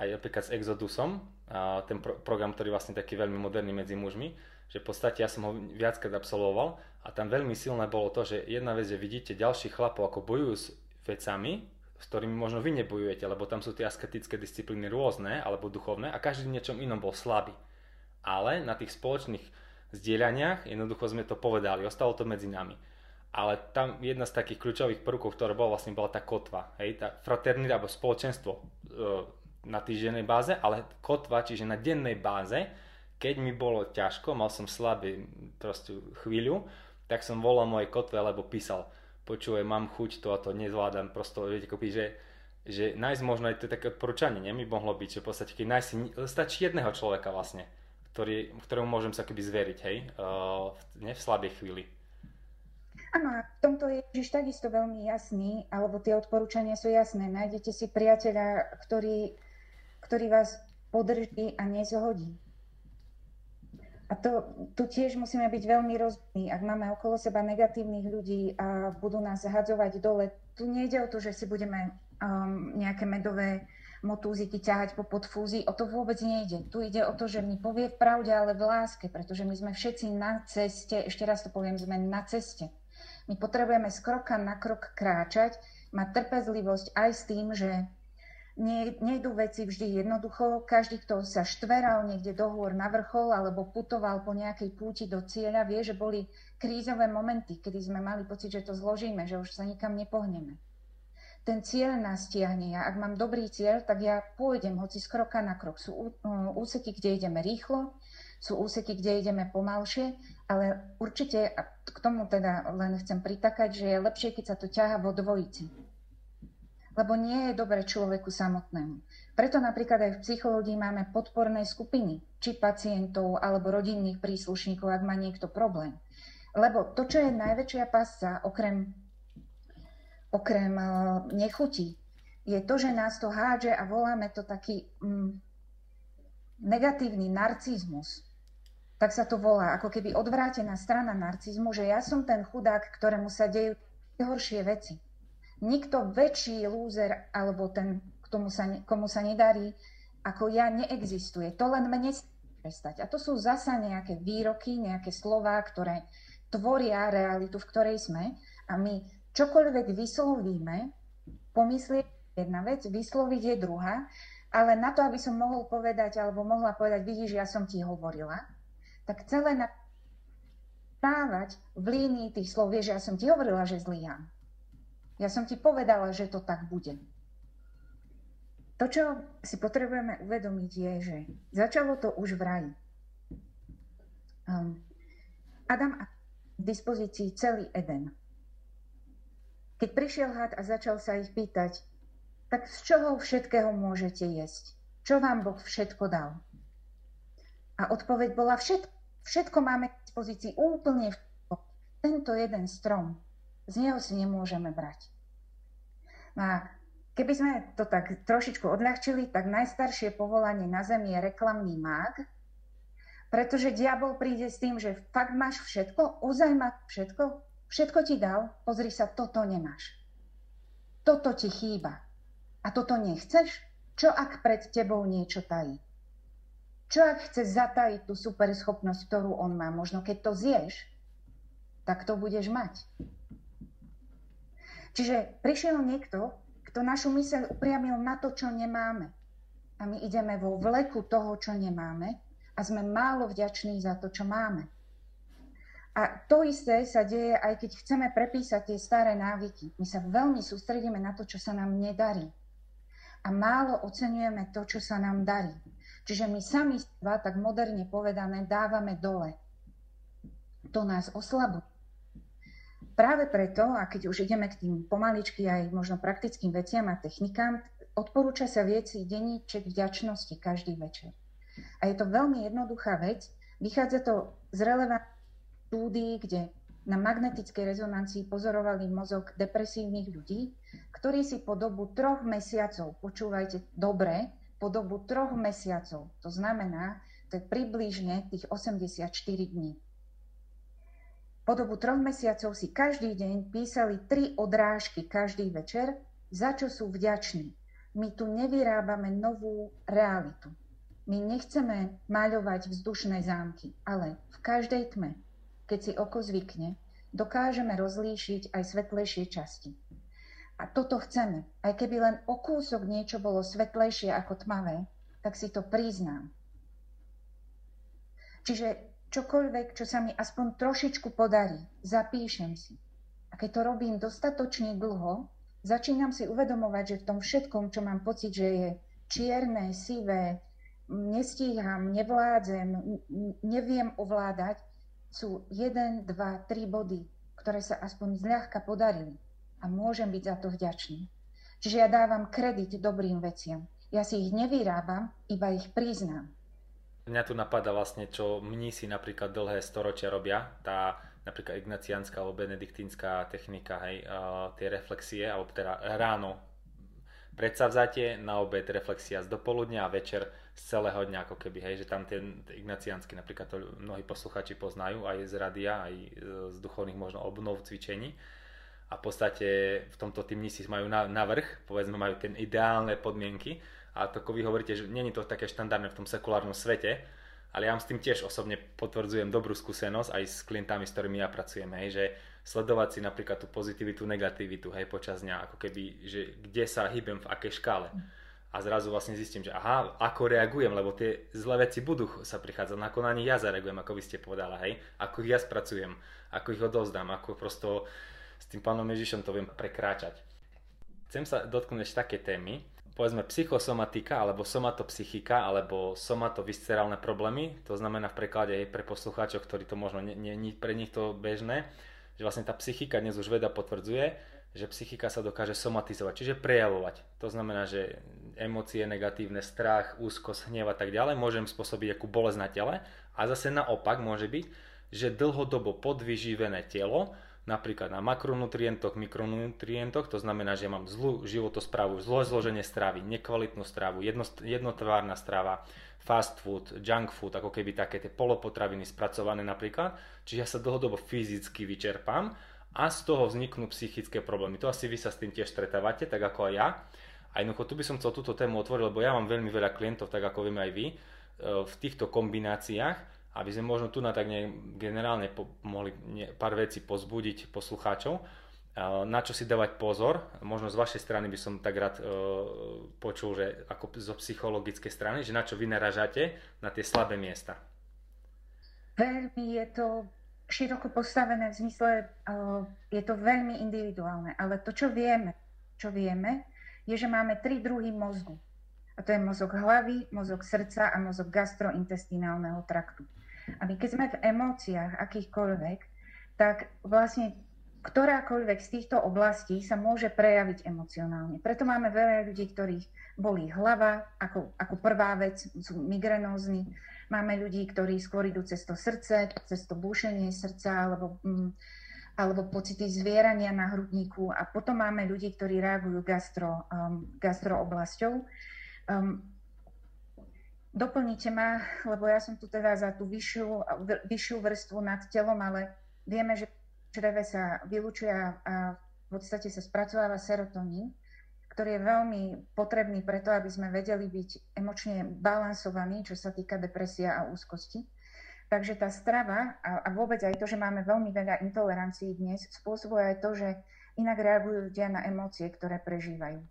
aj napríklad s Exodusom, uh, ten pro- program, ktorý je vlastne taký veľmi moderný medzi mužmi, že v podstate ja som ho viackrát absolvoval a tam veľmi silné bolo to, že jedna vec, že vidíte ďalších chlapov, ako bojujú s vecami, s ktorými možno vy nebojujete, lebo tam sú tie asketické disciplíny rôzne alebo duchovné a každý v niečom inom bol slabý. Ale na tých spoločných zdieľaniach, jednoducho sme to povedali, ostalo to medzi nami. Ale tam jedna z takých kľúčových prvkov, ktorá bola vlastne bola tá kotva, hej, tá fraternita alebo spoločenstvo e, na týždennej báze, ale kotva, čiže na dennej báze, keď mi bolo ťažko, mal som slabý proste chvíľu, tak som volal mojej kotve alebo písal, počúvaj, mám chuť to a to, nezvládam, prosto, viete, kopí, že že nájsť možno aj to také odporúčanie, nie by mohlo byť, že v podstate keď nájsť stačí jedného človeka vlastne, ktorý, ktorému môžem sa keby zveriť, hej, uh, ne v slabej chvíli. Áno, v tomto je Ježiš takisto veľmi jasný, alebo tie odporúčania sú jasné. Nájdete si priateľa, ktorý, ktorý vás podrží a nezhodí. A to, tu tiež musíme byť veľmi rozumní. Ak máme okolo seba negatívnych ľudí a budú nás zahadzovať dole, tu nejde o to, že si budeme um, nejaké medové motúziky ťahať po podfúzii. O to vôbec nejde. Tu ide o to, že mi povie v pravde, ale v láske, pretože my sme všetci na ceste, ešte raz to poviem, sme na ceste. My potrebujeme z kroka na krok kráčať, mať trpezlivosť aj s tým, že nie, nejdú veci vždy jednoducho. Každý, kto sa štveral niekde do hôr na vrchol alebo putoval po nejakej púti do cieľa, vie, že boli krízové momenty, kedy sme mali pocit, že to zložíme, že už sa nikam nepohneme. Ten cieľ nás tiahne. Ja, ak mám dobrý cieľ, tak ja pôjdem, hoci z kroka na krok. Sú úseky, kde ideme rýchlo, sú úseky, kde ideme pomalšie, ale určite, a k tomu teda len chcem pritakať, že je lepšie, keď sa to ťaha vo dvojici lebo nie je dobre človeku samotnému. Preto napríklad aj v psychológii máme podporné skupiny, či pacientov alebo rodinných príslušníkov, ak má niekto problém. Lebo to, čo je najväčšia pasca, okrem, okrem uh, nechutí, je to, že nás to hádže a voláme to taký mm, negatívny narcizmus. Tak sa to volá, ako keby odvrátená strana narcizmu, že ja som ten chudák, ktorému sa dejú horšie veci nikto väčší lúzer alebo ten, tomu sa, komu sa nedarí, ako ja neexistuje. To len mne prestať. A to sú zasa nejaké výroky, nejaké slova, ktoré tvoria realitu, v ktorej sme. A my čokoľvek vyslovíme, pomyslieť jedna vec, vysloviť je druhá, ale na to, aby som mohol povedať, alebo mohla povedať, vidíš, ja som ti hovorila, tak celé na v línii tých slov, vieš, ja som ti hovorila, že zlyham. Ja som ti povedala, že to tak bude. To, čo si potrebujeme uvedomiť, je, že začalo to už v raji. Um, Adam a v dispozícii celý Eden. Keď prišiel had a začal sa ich pýtať, tak z čoho všetkého môžete jesť? Čo vám Boh všetko dal? A odpoveď bola všetko. Všetko máme k dispozícii úplne všetko. Tento jeden strom z neho si nemôžeme brať. A keby sme to tak trošičku odľahčili, tak najstaršie povolanie na Zemi je reklamný mág, pretože diabol príde s tým, že fakt máš všetko, ozaj máš všetko, všetko ti dal, pozri sa, toto nemáš. Toto ti chýba. A toto nechceš? Čo ak pred tebou niečo tají? Čo ak chce zatajiť tú superschopnosť, ktorú on má? Možno keď to zješ, tak to budeš mať. Čiže prišiel niekto, kto našu myseľ upriamil na to, čo nemáme. A my ideme vo vleku toho, čo nemáme a sme málo vďační za to, čo máme. A to isté sa deje, aj keď chceme prepísať tie staré návyky. My sa veľmi sústredíme na to, čo sa nám nedarí. A málo oceňujeme to, čo sa nám darí. Čiže my sami seba, tak moderne povedané, dávame dole. To nás oslabuje. Práve preto, a keď už ideme k tým pomaličky aj možno praktickým veciam a technikám, odporúča sa vieci denníček vďačnosti každý večer. A je to veľmi jednoduchá vec. Vychádza to z relevantných štúdií, kde na magnetickej rezonancii pozorovali mozog depresívnych ľudí, ktorí si po dobu troch mesiacov, počúvajte dobre, po dobu troch mesiacov, to znamená, to je približne tých 84 dní, po dobu troch mesiacov si každý deň písali tri odrážky každý večer, za čo sú vďační. My tu nevyrábame novú realitu. My nechceme maľovať vzdušné zámky, ale v každej tme, keď si oko zvykne, dokážeme rozlíšiť aj svetlejšie časti. A toto chceme. Aj keby len o kúsok niečo bolo svetlejšie ako tmavé, tak si to priznám. Čiže čokoľvek, čo sa mi aspoň trošičku podarí, zapíšem si. A keď to robím dostatočne dlho, začínam si uvedomovať, že v tom všetkom, čo mám pocit, že je čierne, sivé, nestíham, nevládzem, neviem ovládať, sú 1, 2, 3 body, ktoré sa aspoň zľahka podarili. A môžem byť za to vďačný. Čiže ja dávam kredit dobrým veciam. Ja si ich nevyrábam, iba ich priznám. Mňa tu napadá vlastne, čo mnísi napríklad dlhé storočia robia, tá napríklad ignaciánska alebo benediktínska technika, hej, uh, tie reflexie, alebo teda ráno predsavzatie, na obed reflexia z dopoludnia a večer z celého dňa, ako keby, hej, že tam ten ignaciánsky napríklad to mnohí posluchači poznajú aj z radia, aj z duchovných možno obnov cvičení. A v podstate v tomto tí mnísi majú na, na vrch, povedzme majú ten ideálne podmienky a to ako vy hovoríte, že není to také štandardné v tom sekulárnom svete, ale ja vám s tým tiež osobne potvrdzujem dobrú skúsenosť aj s klientami, s ktorými ja pracujem, hej, že sledovať si napríklad tú pozitivitu, negativitu, hej, počas dňa, ako keby, že kde sa hýbem, v akej škále. A zrazu vlastne zistím, že aha, ako reagujem, lebo tie zlé veci budú sa prichádzať, ako na nich ja zareagujem, ako vy ste povedala, hej, ako ich ja spracujem, ako ich odozdám, ako prosto s tým pánom Ježišom to viem prekráčať. Chcem sa dotknúť ešte také témy, povedzme psychosomatika alebo somatopsychika alebo somatoviscerálne problémy, to znamená v preklade aj pre poslucháčov, ktorí to možno nie, nie, pre nich to bežné, že vlastne tá psychika dnes už veda potvrdzuje, že psychika sa dokáže somatizovať, čiže prejavovať. To znamená, že emócie negatívne, strach, úzkosť, hnev a tak ďalej môžem spôsobiť akú bolesť na tele a zase naopak môže byť, že dlhodobo podvyživené telo napríklad na makronutrientoch, mikronutrientoch, to znamená, že mám zlú životosprávu, zlé zloženie stravy, nekvalitnú stravu, jedno, jednotvárna strava, fast food, junk food, ako keby také tie polopotraviny spracované napríklad, čiže ja sa dlhodobo fyzicky vyčerpám a z toho vzniknú psychické problémy. To asi vy sa s tým tiež stretávate, tak ako aj ja. A jednoducho tu by som chcel túto tému otvoriť, lebo ja mám veľmi veľa klientov, tak ako vieme aj vy, e, v týchto kombináciách aby sme možno tu na tak ne, generálne po, mohli ne, pár vecí pozbudiť poslucháčov, na čo si dávať pozor. Možno z vašej strany by som tak rád uh, počul, že ako zo psychologickej strany, že na čo vy naražate na tie slabé miesta. Veľmi je to široko postavené v zmysle, uh, je to veľmi individuálne, ale to, čo vieme, čo vieme, je, že máme tri druhy mozgu. A to je mozog hlavy, mozog srdca a mozog gastrointestinálneho traktu. A my keď sme v emóciách akýchkoľvek, tak vlastne ktorákoľvek z týchto oblastí sa môže prejaviť emocionálne. Preto máme veľa ľudí, ktorých bolí hlava ako, ako prvá vec, sú migrenózni. Máme ľudí, ktorí skôr idú cez to srdce, cez to búšenie srdca alebo, mm, alebo pocity zvierania na hrudníku. A potom máme ľudí, ktorí reagujú gastro, um, gastro oblasťou. Um, Doplnite ma, lebo ja som tu teda za tú vyššiu, vyššiu vrstvu nad telom, ale vieme, že v čreve sa vylučuje a v podstate sa spracováva serotonín, ktorý je veľmi potrebný preto, aby sme vedeli byť emočne balansovaní, čo sa týka depresia a úzkosti. Takže tá strava a, a vôbec aj to, že máme veľmi veľa intolerancií dnes, spôsobuje aj to, že inak reagujú ľudia na emócie, ktoré prežívajú.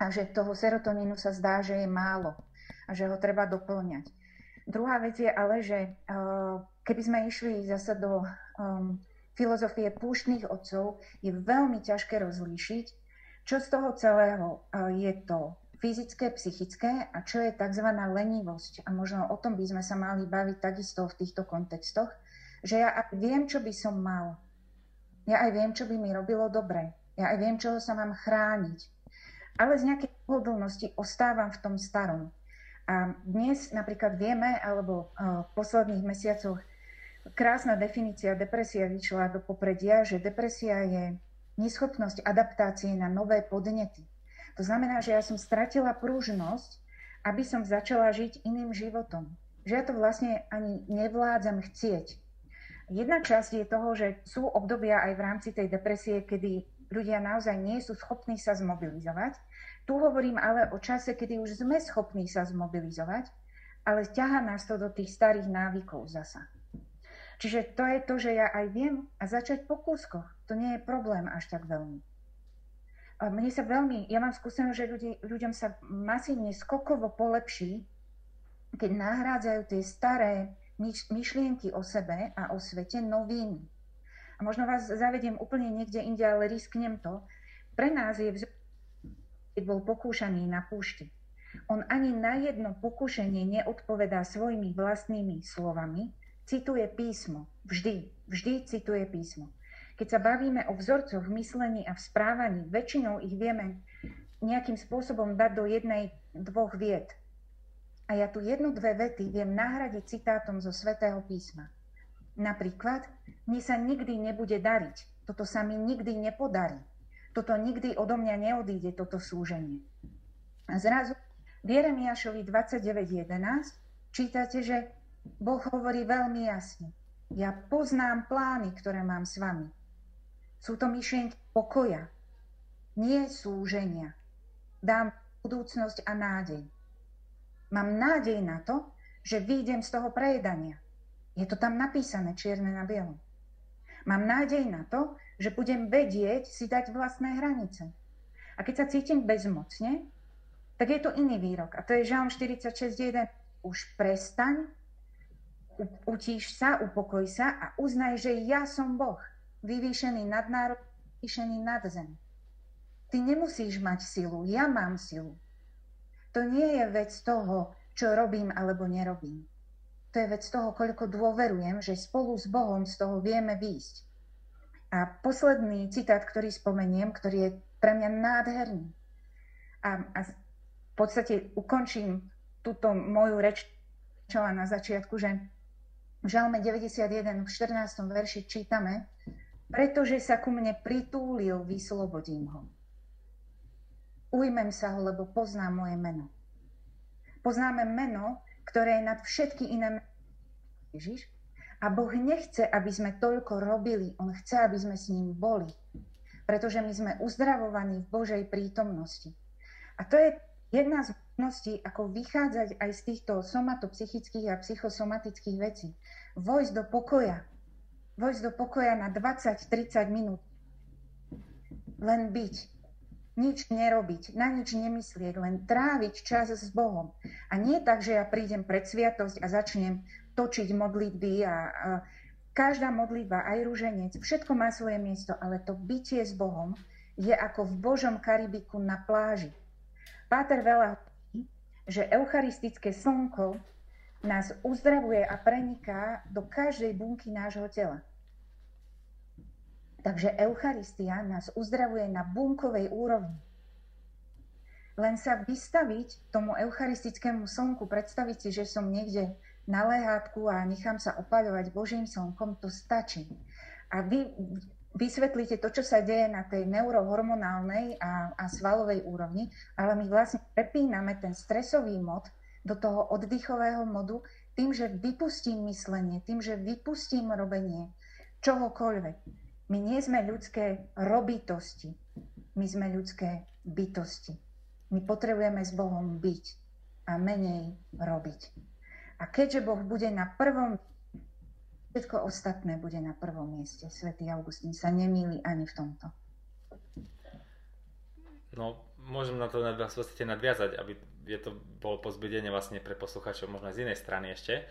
Takže toho serotonínu sa zdá, že je málo a že ho treba doplňať. Druhá vec je ale, že uh, keby sme išli zase do um, filozofie púštnych otcov, je veľmi ťažké rozlíšiť, čo z toho celého uh, je to fyzické, psychické a čo je tzv. lenivosť. A možno o tom by sme sa mali baviť takisto v týchto kontextoch, že ja viem, čo by som mal. Ja aj viem, čo by mi robilo dobre. Ja aj viem, čoho sa mám chrániť. Ale z nejakej pohodlnosti ostávam v tom starom. A dnes napríklad vieme, alebo v posledných mesiacoch krásna definícia depresia vyšla do popredia, že depresia je neschopnosť adaptácie na nové podnety. To znamená, že ja som stratila prúžnosť, aby som začala žiť iným životom. Že ja to vlastne ani nevládzam chcieť. Jedna časť je toho, že sú obdobia aj v rámci tej depresie, kedy ľudia naozaj nie sú schopní sa zmobilizovať tu hovorím ale o čase, kedy už sme schopní sa zmobilizovať, ale ťaha nás to do tých starých návykov zasa. Čiže to je to, že ja aj viem a začať po kúskoch. To nie je problém až tak veľmi. A mne sa veľmi, ja mám skúsenosť, že ľudí, ľuďom sa masívne skokovo polepší, keď nahrádzajú tie staré myš, myšlienky o sebe a o svete novými. A možno vás zavediem úplne niekde inde, ale risknem to. Pre nás je keď bol pokúšaný na púšti. On ani na jedno pokúšanie neodpovedá svojimi vlastnými slovami, cituje písmo. Vždy, vždy cituje písmo. Keď sa bavíme o vzorcoch v myslení a v správaní, väčšinou ich vieme nejakým spôsobom dať do jednej, dvoch vied. A ja tu jednu, dve vety viem nahradiť citátom zo svätého písma. Napríklad, mne sa nikdy nebude dariť. Toto sa mi nikdy nepodarí. Toto nikdy odo mňa neodíde, toto súženie. Zrazu v Jeremiášovi 29.11 čítate, že Boh hovorí veľmi jasne. Ja poznám plány, ktoré mám s vami. Sú to myšlienky pokoja, nie súženia. Dám budúcnosť a nádej. Mám nádej na to, že vyjdem z toho prejedania. Je to tam napísané čierne na bielom. Mám nádej na to, že budem vedieť si dať vlastné hranice. A keď sa cítim bezmocne, tak je to iný výrok. A to je Žalm 46.1. Už prestaň, utíš sa, upokoj sa a uznaj, že ja som Boh, vyvýšený nad národ, vyvýšený nad zem. Ty nemusíš mať silu, ja mám silu. To nie je vec toho, čo robím alebo nerobím. To je vec toho, koľko dôverujem, že spolu s Bohom z toho vieme výjsť. A posledný citát, ktorý spomeniem, ktorý je pre mňa nádherný. A, a v podstate ukončím túto moju reč, čo na začiatku, že v Žalme 91 v 14. verši čítame, pretože sa ku mne pritúlil, vyslobodím ho. Ujmem sa ho, lebo poznám moje meno. Poznáme meno, ktoré je nad všetky iné Ježiš. A Boh nechce, aby sme toľko robili. On chce, aby sme s ním boli. Pretože my sme uzdravovaní v Božej prítomnosti. A to je jedna z možností, ako vychádzať aj z týchto somatopsychických a psychosomatických vecí. Vojsť do pokoja. Vojsť do pokoja na 20-30 minút. Len byť. Nič nerobiť, na nič nemyslieť, len tráviť čas s Bohom. A nie tak, že ja prídem pred sviatosť a začnem točiť modlitby a, a každá modlitba, aj rúženec, všetko má svoje miesto, ale to bytie s Bohom je ako v Božom Karibiku na pláži. Páter veľa že eucharistické slnko nás uzdravuje a preniká do každej bunky nášho tela. Takže Eucharistia nás uzdravuje na bunkovej úrovni. Len sa vystaviť tomu eucharistickému slnku, predstaviť si, že som niekde na lehátku a nechám sa opaľovať Božím slnkom, to stačí. A vy vysvetlíte to, čo sa deje na tej neurohormonálnej a, a svalovej úrovni, ale my vlastne prepíname ten stresový mod do toho oddychového modu tým, že vypustím myslenie, tým, že vypustím robenie čohokoľvek. My nie sme ľudské robitosti, my sme ľudské bytosti. My potrebujeme s Bohom byť a menej robiť. A keďže Boh bude na prvom, všetko ostatné bude na prvom mieste. Svetý Augustín sa nemýli ani v tomto. No, môžem na to nadviazať, aby je to bolo pozbudenie vlastne pre poslucháčov možno z inej strany ešte.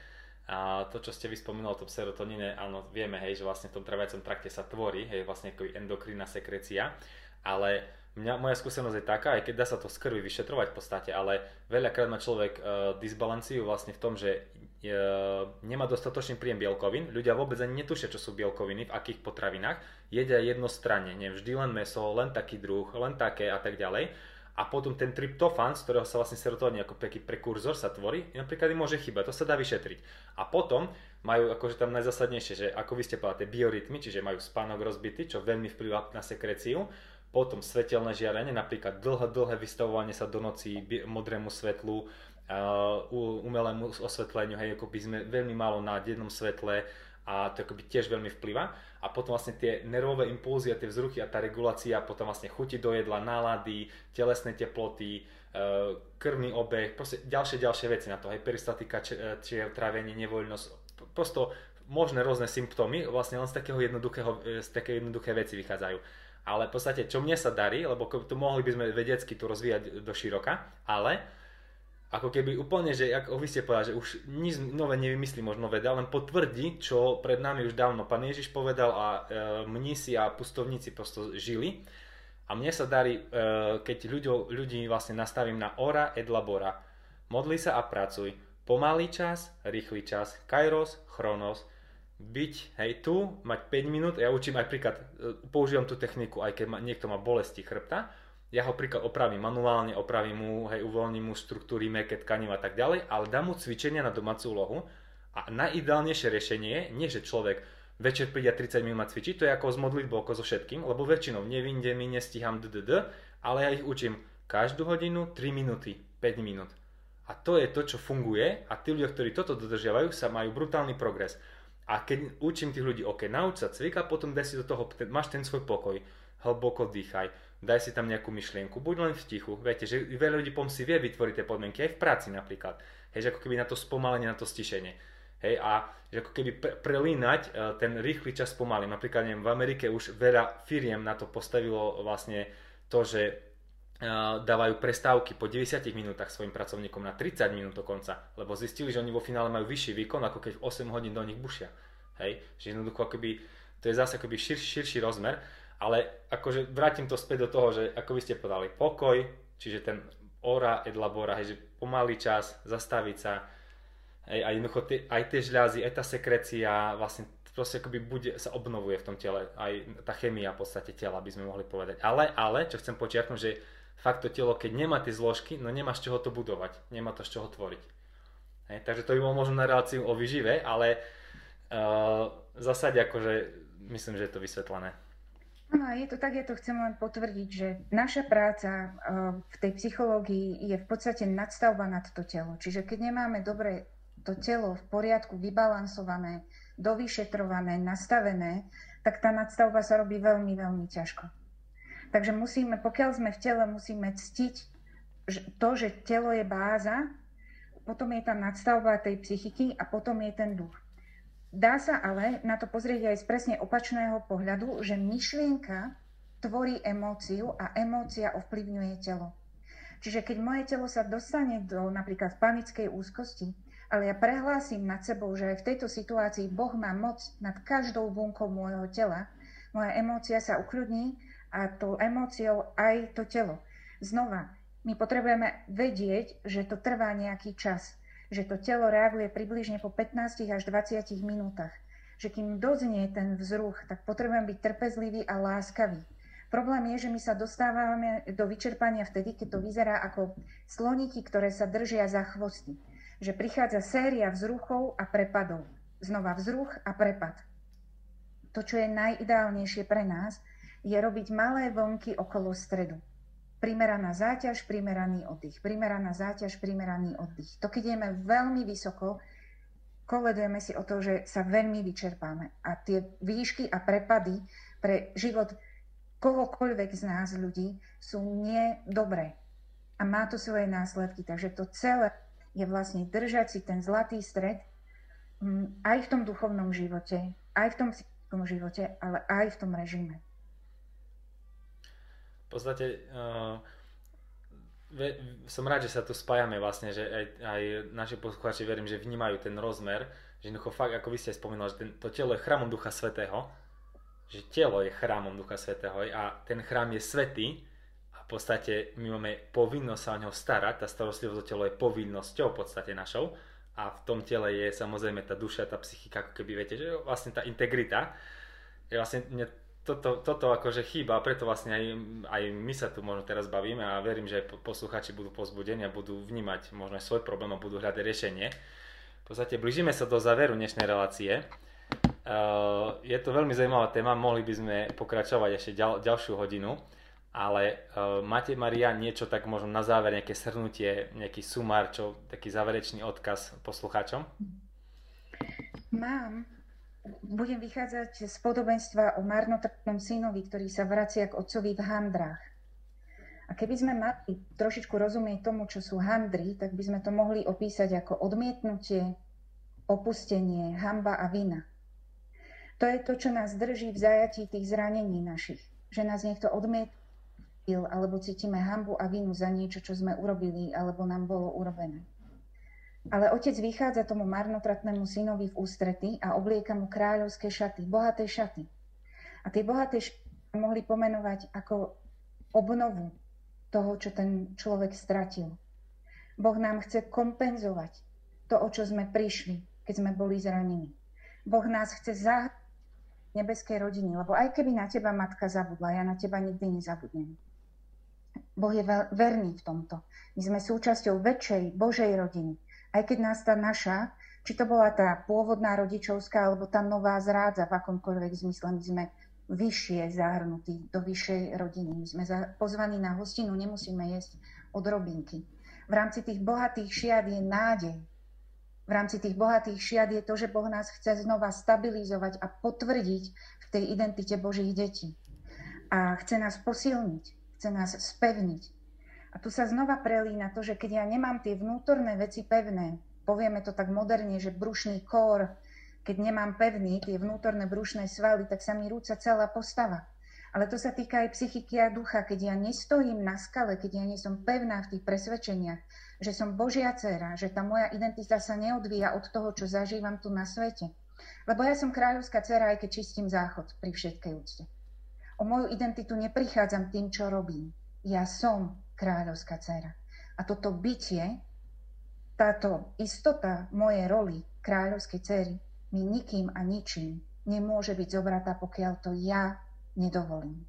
A to, čo ste vyspomínali o tom serotoníne, áno, vieme, hej, že vlastne v tom trvajacom trakte sa tvorí, hej, vlastne ako endokrinná sekrecia, ale mňa, moja skúsenosť je taká, aj keď dá sa to z krvi vyšetrovať v podstate, ale veľakrát má človek uh, disbalanciu vlastne v tom, že uh, nemá dostatočný príjem bielkovín. Ľudia vôbec ani netušia, čo sú bielkoviny, v akých potravinách. Jedia jednostranne, nie vždy len meso, len taký druh, len také a tak ďalej. A potom ten tryptofán, z ktorého sa vlastne serotonín ako taký prekurzor sa tvorí, napríklad im môže chýbať, to sa dá vyšetriť. A potom majú akože tam najzásadnejšie, že ako vy ste povedali, tie biorytmy, čiže majú spánok rozbitý, čo veľmi vplyvá na sekreciu potom svetelné žiarenie, napríklad dlhé, dlhé vystavovanie sa do noci modrému svetlu, umelému osvetleniu, hej, ako by sme veľmi málo na dennom svetle a to akoby tiež veľmi vplyvá. A potom vlastne tie nervové impulzy a tie vzruchy a tá regulácia, potom vlastne chuti do jedla, nálady, telesné teploty, uh, krvný obeh, proste ďalšie, ďalšie veci na to, hej, peristatika, čiže trávenie, nevoľnosť, prosto možné rôzne symptómy, vlastne len z takého jednoduchého, z také jednoduché veci vychádzajú ale v podstate, čo mne sa darí, lebo to mohli by sme vedecky tu rozvíjať do široka, ale ako keby úplne, že ako vy ste povedali, že už nič nové nevymyslí možno veda, len potvrdí, čo pred nami už dávno pán Ježiš povedal a e, mnísi a pustovníci prosto žili. A mne sa darí, e, keď ľuďo, ľudí vlastne nastavím na ora et labora. Modli sa a pracuj. Pomalý čas, rýchly čas. Kairos, chronos byť, hej, tu, mať 5 minút, ja učím aj príklad, e, používam tú techniku, aj keď ma, niekto má bolesti chrbta, ja ho príklad opravím manuálne, opravím mu, hej, uvoľním mu štruktúry, meké tkaniv a tak ďalej, ale dám mu cvičenia na domácu úlohu a najideálnejšie riešenie nie že človek večer príde 30 minút cvičiť, to je ako z modlitbou, ako so všetkým, lebo väčšinou nevinde mi, nestíham ddd, ale ja ich učím každú hodinu 3 minúty, 5 minút. A to je to, čo funguje a tí ľudia, ktorí toto dodržiavajú, sa majú brutálny progres. A keď učím tých ľudí, OK, nauč sa cvik potom daj si do toho, máš ten svoj pokoj, hlboko dýchaj, daj si tam nejakú myšlienku, buď len v tichu. Viete, že veľa ľudí pom si vie vytvoriť tie podmienky, aj v práci napríklad. Hej, že ako keby na to spomalenie, na to stišenie. Hej, a že ako keby pre, prelínať uh, ten rýchly čas pomalým. Napríklad neviem, v Amerike už veľa firiem na to postavilo vlastne to, že dávajú prestávky po 90 minútach svojim pracovníkom na 30 minút dokonca, lebo zistili, že oni vo finále majú vyšší výkon, ako keď 8 hodín do nich bušia. Hej, že jednoducho akoby, to je zase akoby šir, širší rozmer, ale akože vrátim to späť do toho, že ako by ste povedali, pokoj, čiže ten ora et labora, hej, že pomalý čas, zastaviť sa, Hej, a jednoducho tie, aj tie žľazy, aj tá sekrecia vlastne proste akoby bude, sa obnovuje v tom tele, aj tá chemia v podstate tela by sme mohli povedať. Ale, ale, čo chcem počiarknúť, že fakt to telo, keď nemá tie zložky, no nemá z čoho to budovať, nemá to z čoho tvoriť. Hej, takže to by bolo možno na reláciu o vyžive, ale uh, zásade akože myslím, že je to vysvetlené. Áno, je to tak, ja to chcem len potvrdiť, že naša práca uh, v tej psychológii je v podstate nadstavba nad to telo. Čiže keď nemáme dobre to telo v poriadku vybalansované, dovyšetrované, nastavené, tak tá nadstavba sa robí veľmi, veľmi ťažko. Takže musíme, pokiaľ sme v tele, musíme ctiť to, že telo je báza, potom je tá nadstavba tej psychiky a potom je ten duch. Dá sa ale na to pozrieť aj z presne opačného pohľadu, že myšlienka tvorí emóciu a emócia ovplyvňuje telo. Čiže keď moje telo sa dostane do napríklad panickej úzkosti, ale ja prehlásim nad sebou, že aj v tejto situácii Boh má moc nad každou bunkou môjho tela. Moja emócia sa ukľudní a tou emóciou aj to telo. Znova, my potrebujeme vedieť, že to trvá nejaký čas, že to telo reaguje približne po 15 až 20 minútach. Že kým doznie ten vzruch, tak potrebujem byť trpezlivý a láskavý. Problém je, že my sa dostávame do vyčerpania vtedy, keď to vyzerá ako sloníky, ktoré sa držia za chvosty že prichádza séria vzruchov a prepadov. Znova vzruch a prepad. To, čo je najideálnejšie pre nás, je robiť malé vlnky okolo stredu. Primeraná záťaž, primeraný oddych. Primeraná záťaž, primeraný oddych. To, keď ideme veľmi vysoko, koledujeme si o to, že sa veľmi vyčerpáme. A tie výšky a prepady pre život kohokoľvek z nás ľudí sú nedobré. A má to svoje následky. Takže to celé je vlastne držať si ten zlatý stred mm, aj v tom duchovnom živote, aj v tom psychickom živote, ale aj v tom režime. Podstate uh, som rád, že sa tu spájame vlastne, že aj, aj naši poslucháči verím, že vnímajú ten rozmer, že jednoducho fakt, ako vy ste spomínali, že ten, to telo je chrámom Ducha Svetého, že telo je chrámom Ducha Svetého a ten chrám je svetý, v podstate my máme povinnosť sa o neho starať, tá starostlivosť o telo je povinnosťou v podstate našou a v tom tele je samozrejme tá duša, tá psychika, ako keby viete, že vlastne tá integrita, je vlastne toto, toto akože chýba, preto vlastne aj, aj my sa tu možno teraz bavíme a verím, že posluchači budú pozbudení a budú vnímať možno aj svoj problém a budú hľadať riešenie. V podstate blížime sa do záveru dnešnej relácie. Uh, je to veľmi zaujímavá téma, mohli by sme pokračovať ešte ďal, ďalšiu hodinu. Ale uh, máte, Maria, niečo tak možno na záver, nejaké shrnutie, nejaký sumár, čo, taký záverečný odkaz poslucháčom? Mám. Budem vychádzať z podobenstva o marnotratnom synovi, ktorý sa vracia k otcovi v handrách. A keby sme mali trošičku rozumieť tomu, čo sú handry, tak by sme to mohli opísať ako odmietnutie, opustenie, hamba a vina. To je to, čo nás drží v zajatí tých zranení našich. Že nás niekto odmietne alebo cítime hambu a vinu za niečo, čo sme urobili alebo nám bolo urobené. Ale otec vychádza tomu marnotratnému synovi v ústrety a oblieka mu kráľovské šaty, bohaté šaty. A tie bohaté šaty mohli pomenovať ako obnovu toho, čo ten človek stratil. Boh nám chce kompenzovať to, o čo sme prišli, keď sme boli zranení. Boh nás chce zahrať nebeskej rodiny, lebo aj keby na teba matka zabudla, ja na teba nikdy nezabudnem. Boh je verný v tomto. My sme súčasťou väčšej Božej rodiny. Aj keď nás tá naša, či to bola tá pôvodná rodičovská, alebo tá nová zrádza v akomkoľvek zmysle, my sme vyššie zahrnutí do vyššej rodiny. My sme pozvaní na hostinu, nemusíme jesť od robinky. V rámci tých bohatých šiat je nádej. v rámci tých bohatých šiat je to, že Boh nás chce znova stabilizovať a potvrdiť v tej identite Božích detí. A chce nás posilniť, chce nás spevniť. A tu sa znova prelína to, že keď ja nemám tie vnútorné veci pevné, povieme to tak moderne, že brušný kór, keď nemám pevný tie vnútorné brušné svaly, tak sa mi rúca celá postava. Ale to sa týka aj psychiky a ducha, keď ja nestojím na skale, keď ja nie som pevná v tých presvedčeniach, že som Božia dcera, že tá moja identita sa neodvíja od toho, čo zažívam tu na svete. Lebo ja som kráľovská dcera, aj keď čistím záchod pri všetkej úcte. O moju identitu neprichádzam tým, čo robím. Ja som kráľovská dcera. A toto bytie, táto istota mojej roli kráľovskej dcery mi nikým a ničím nemôže byť zobratá, pokiaľ to ja nedovolím.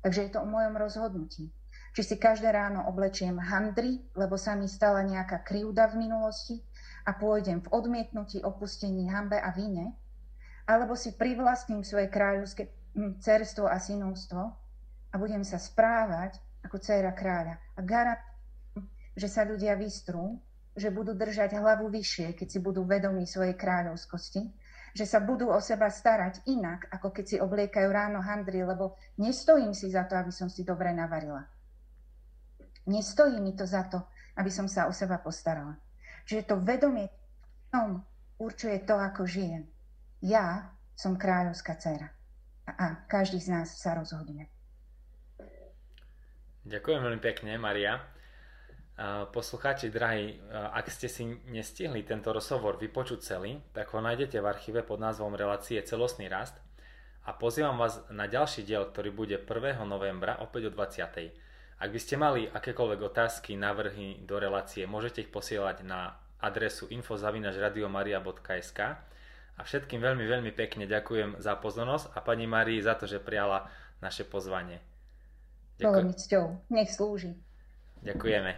Takže je to o mojom rozhodnutí. Či si každé ráno oblečiem handry, lebo sa mi stala nejaká krivda v minulosti a pôjdem v odmietnutí, opustení, hambe a vine, alebo si privlastním svoje kráľovské hm, cerstvo a synovstvo a budem sa správať ako dcera kráľa. A garant, že sa ľudia vystrú, že budú držať hlavu vyššie, keď si budú vedomí svojej kráľovskosti, že sa budú o seba starať inak, ako keď si obliekajú ráno handry, lebo nestojím si za to, aby som si dobre navarila. Nestojí mi to za to, aby som sa o seba postarala. Čiže to vedomie tom určuje to, ako žijem. Ja som kráľovská dcera. A, a každý z nás sa rozhodne. Ďakujem veľmi pekne, Maria. Poslucháči, drahí, ak ste si nestihli tento rozhovor vypočuť celý, tak ho nájdete v archíve pod názvom Relácie Celostný rast a pozývam vás na ďalší diel, ktorý bude 1. novembra opäť o 20. Ak by ste mali akékoľvek otázky, navrhy do relácie, môžete ich posielať na adresu info.radiomaria.sk a všetkým veľmi, veľmi pekne ďakujem za pozornosť a pani Marii za to, že prijala naše pozvanie. Ďakujem. Nech slúži. Ďakujeme.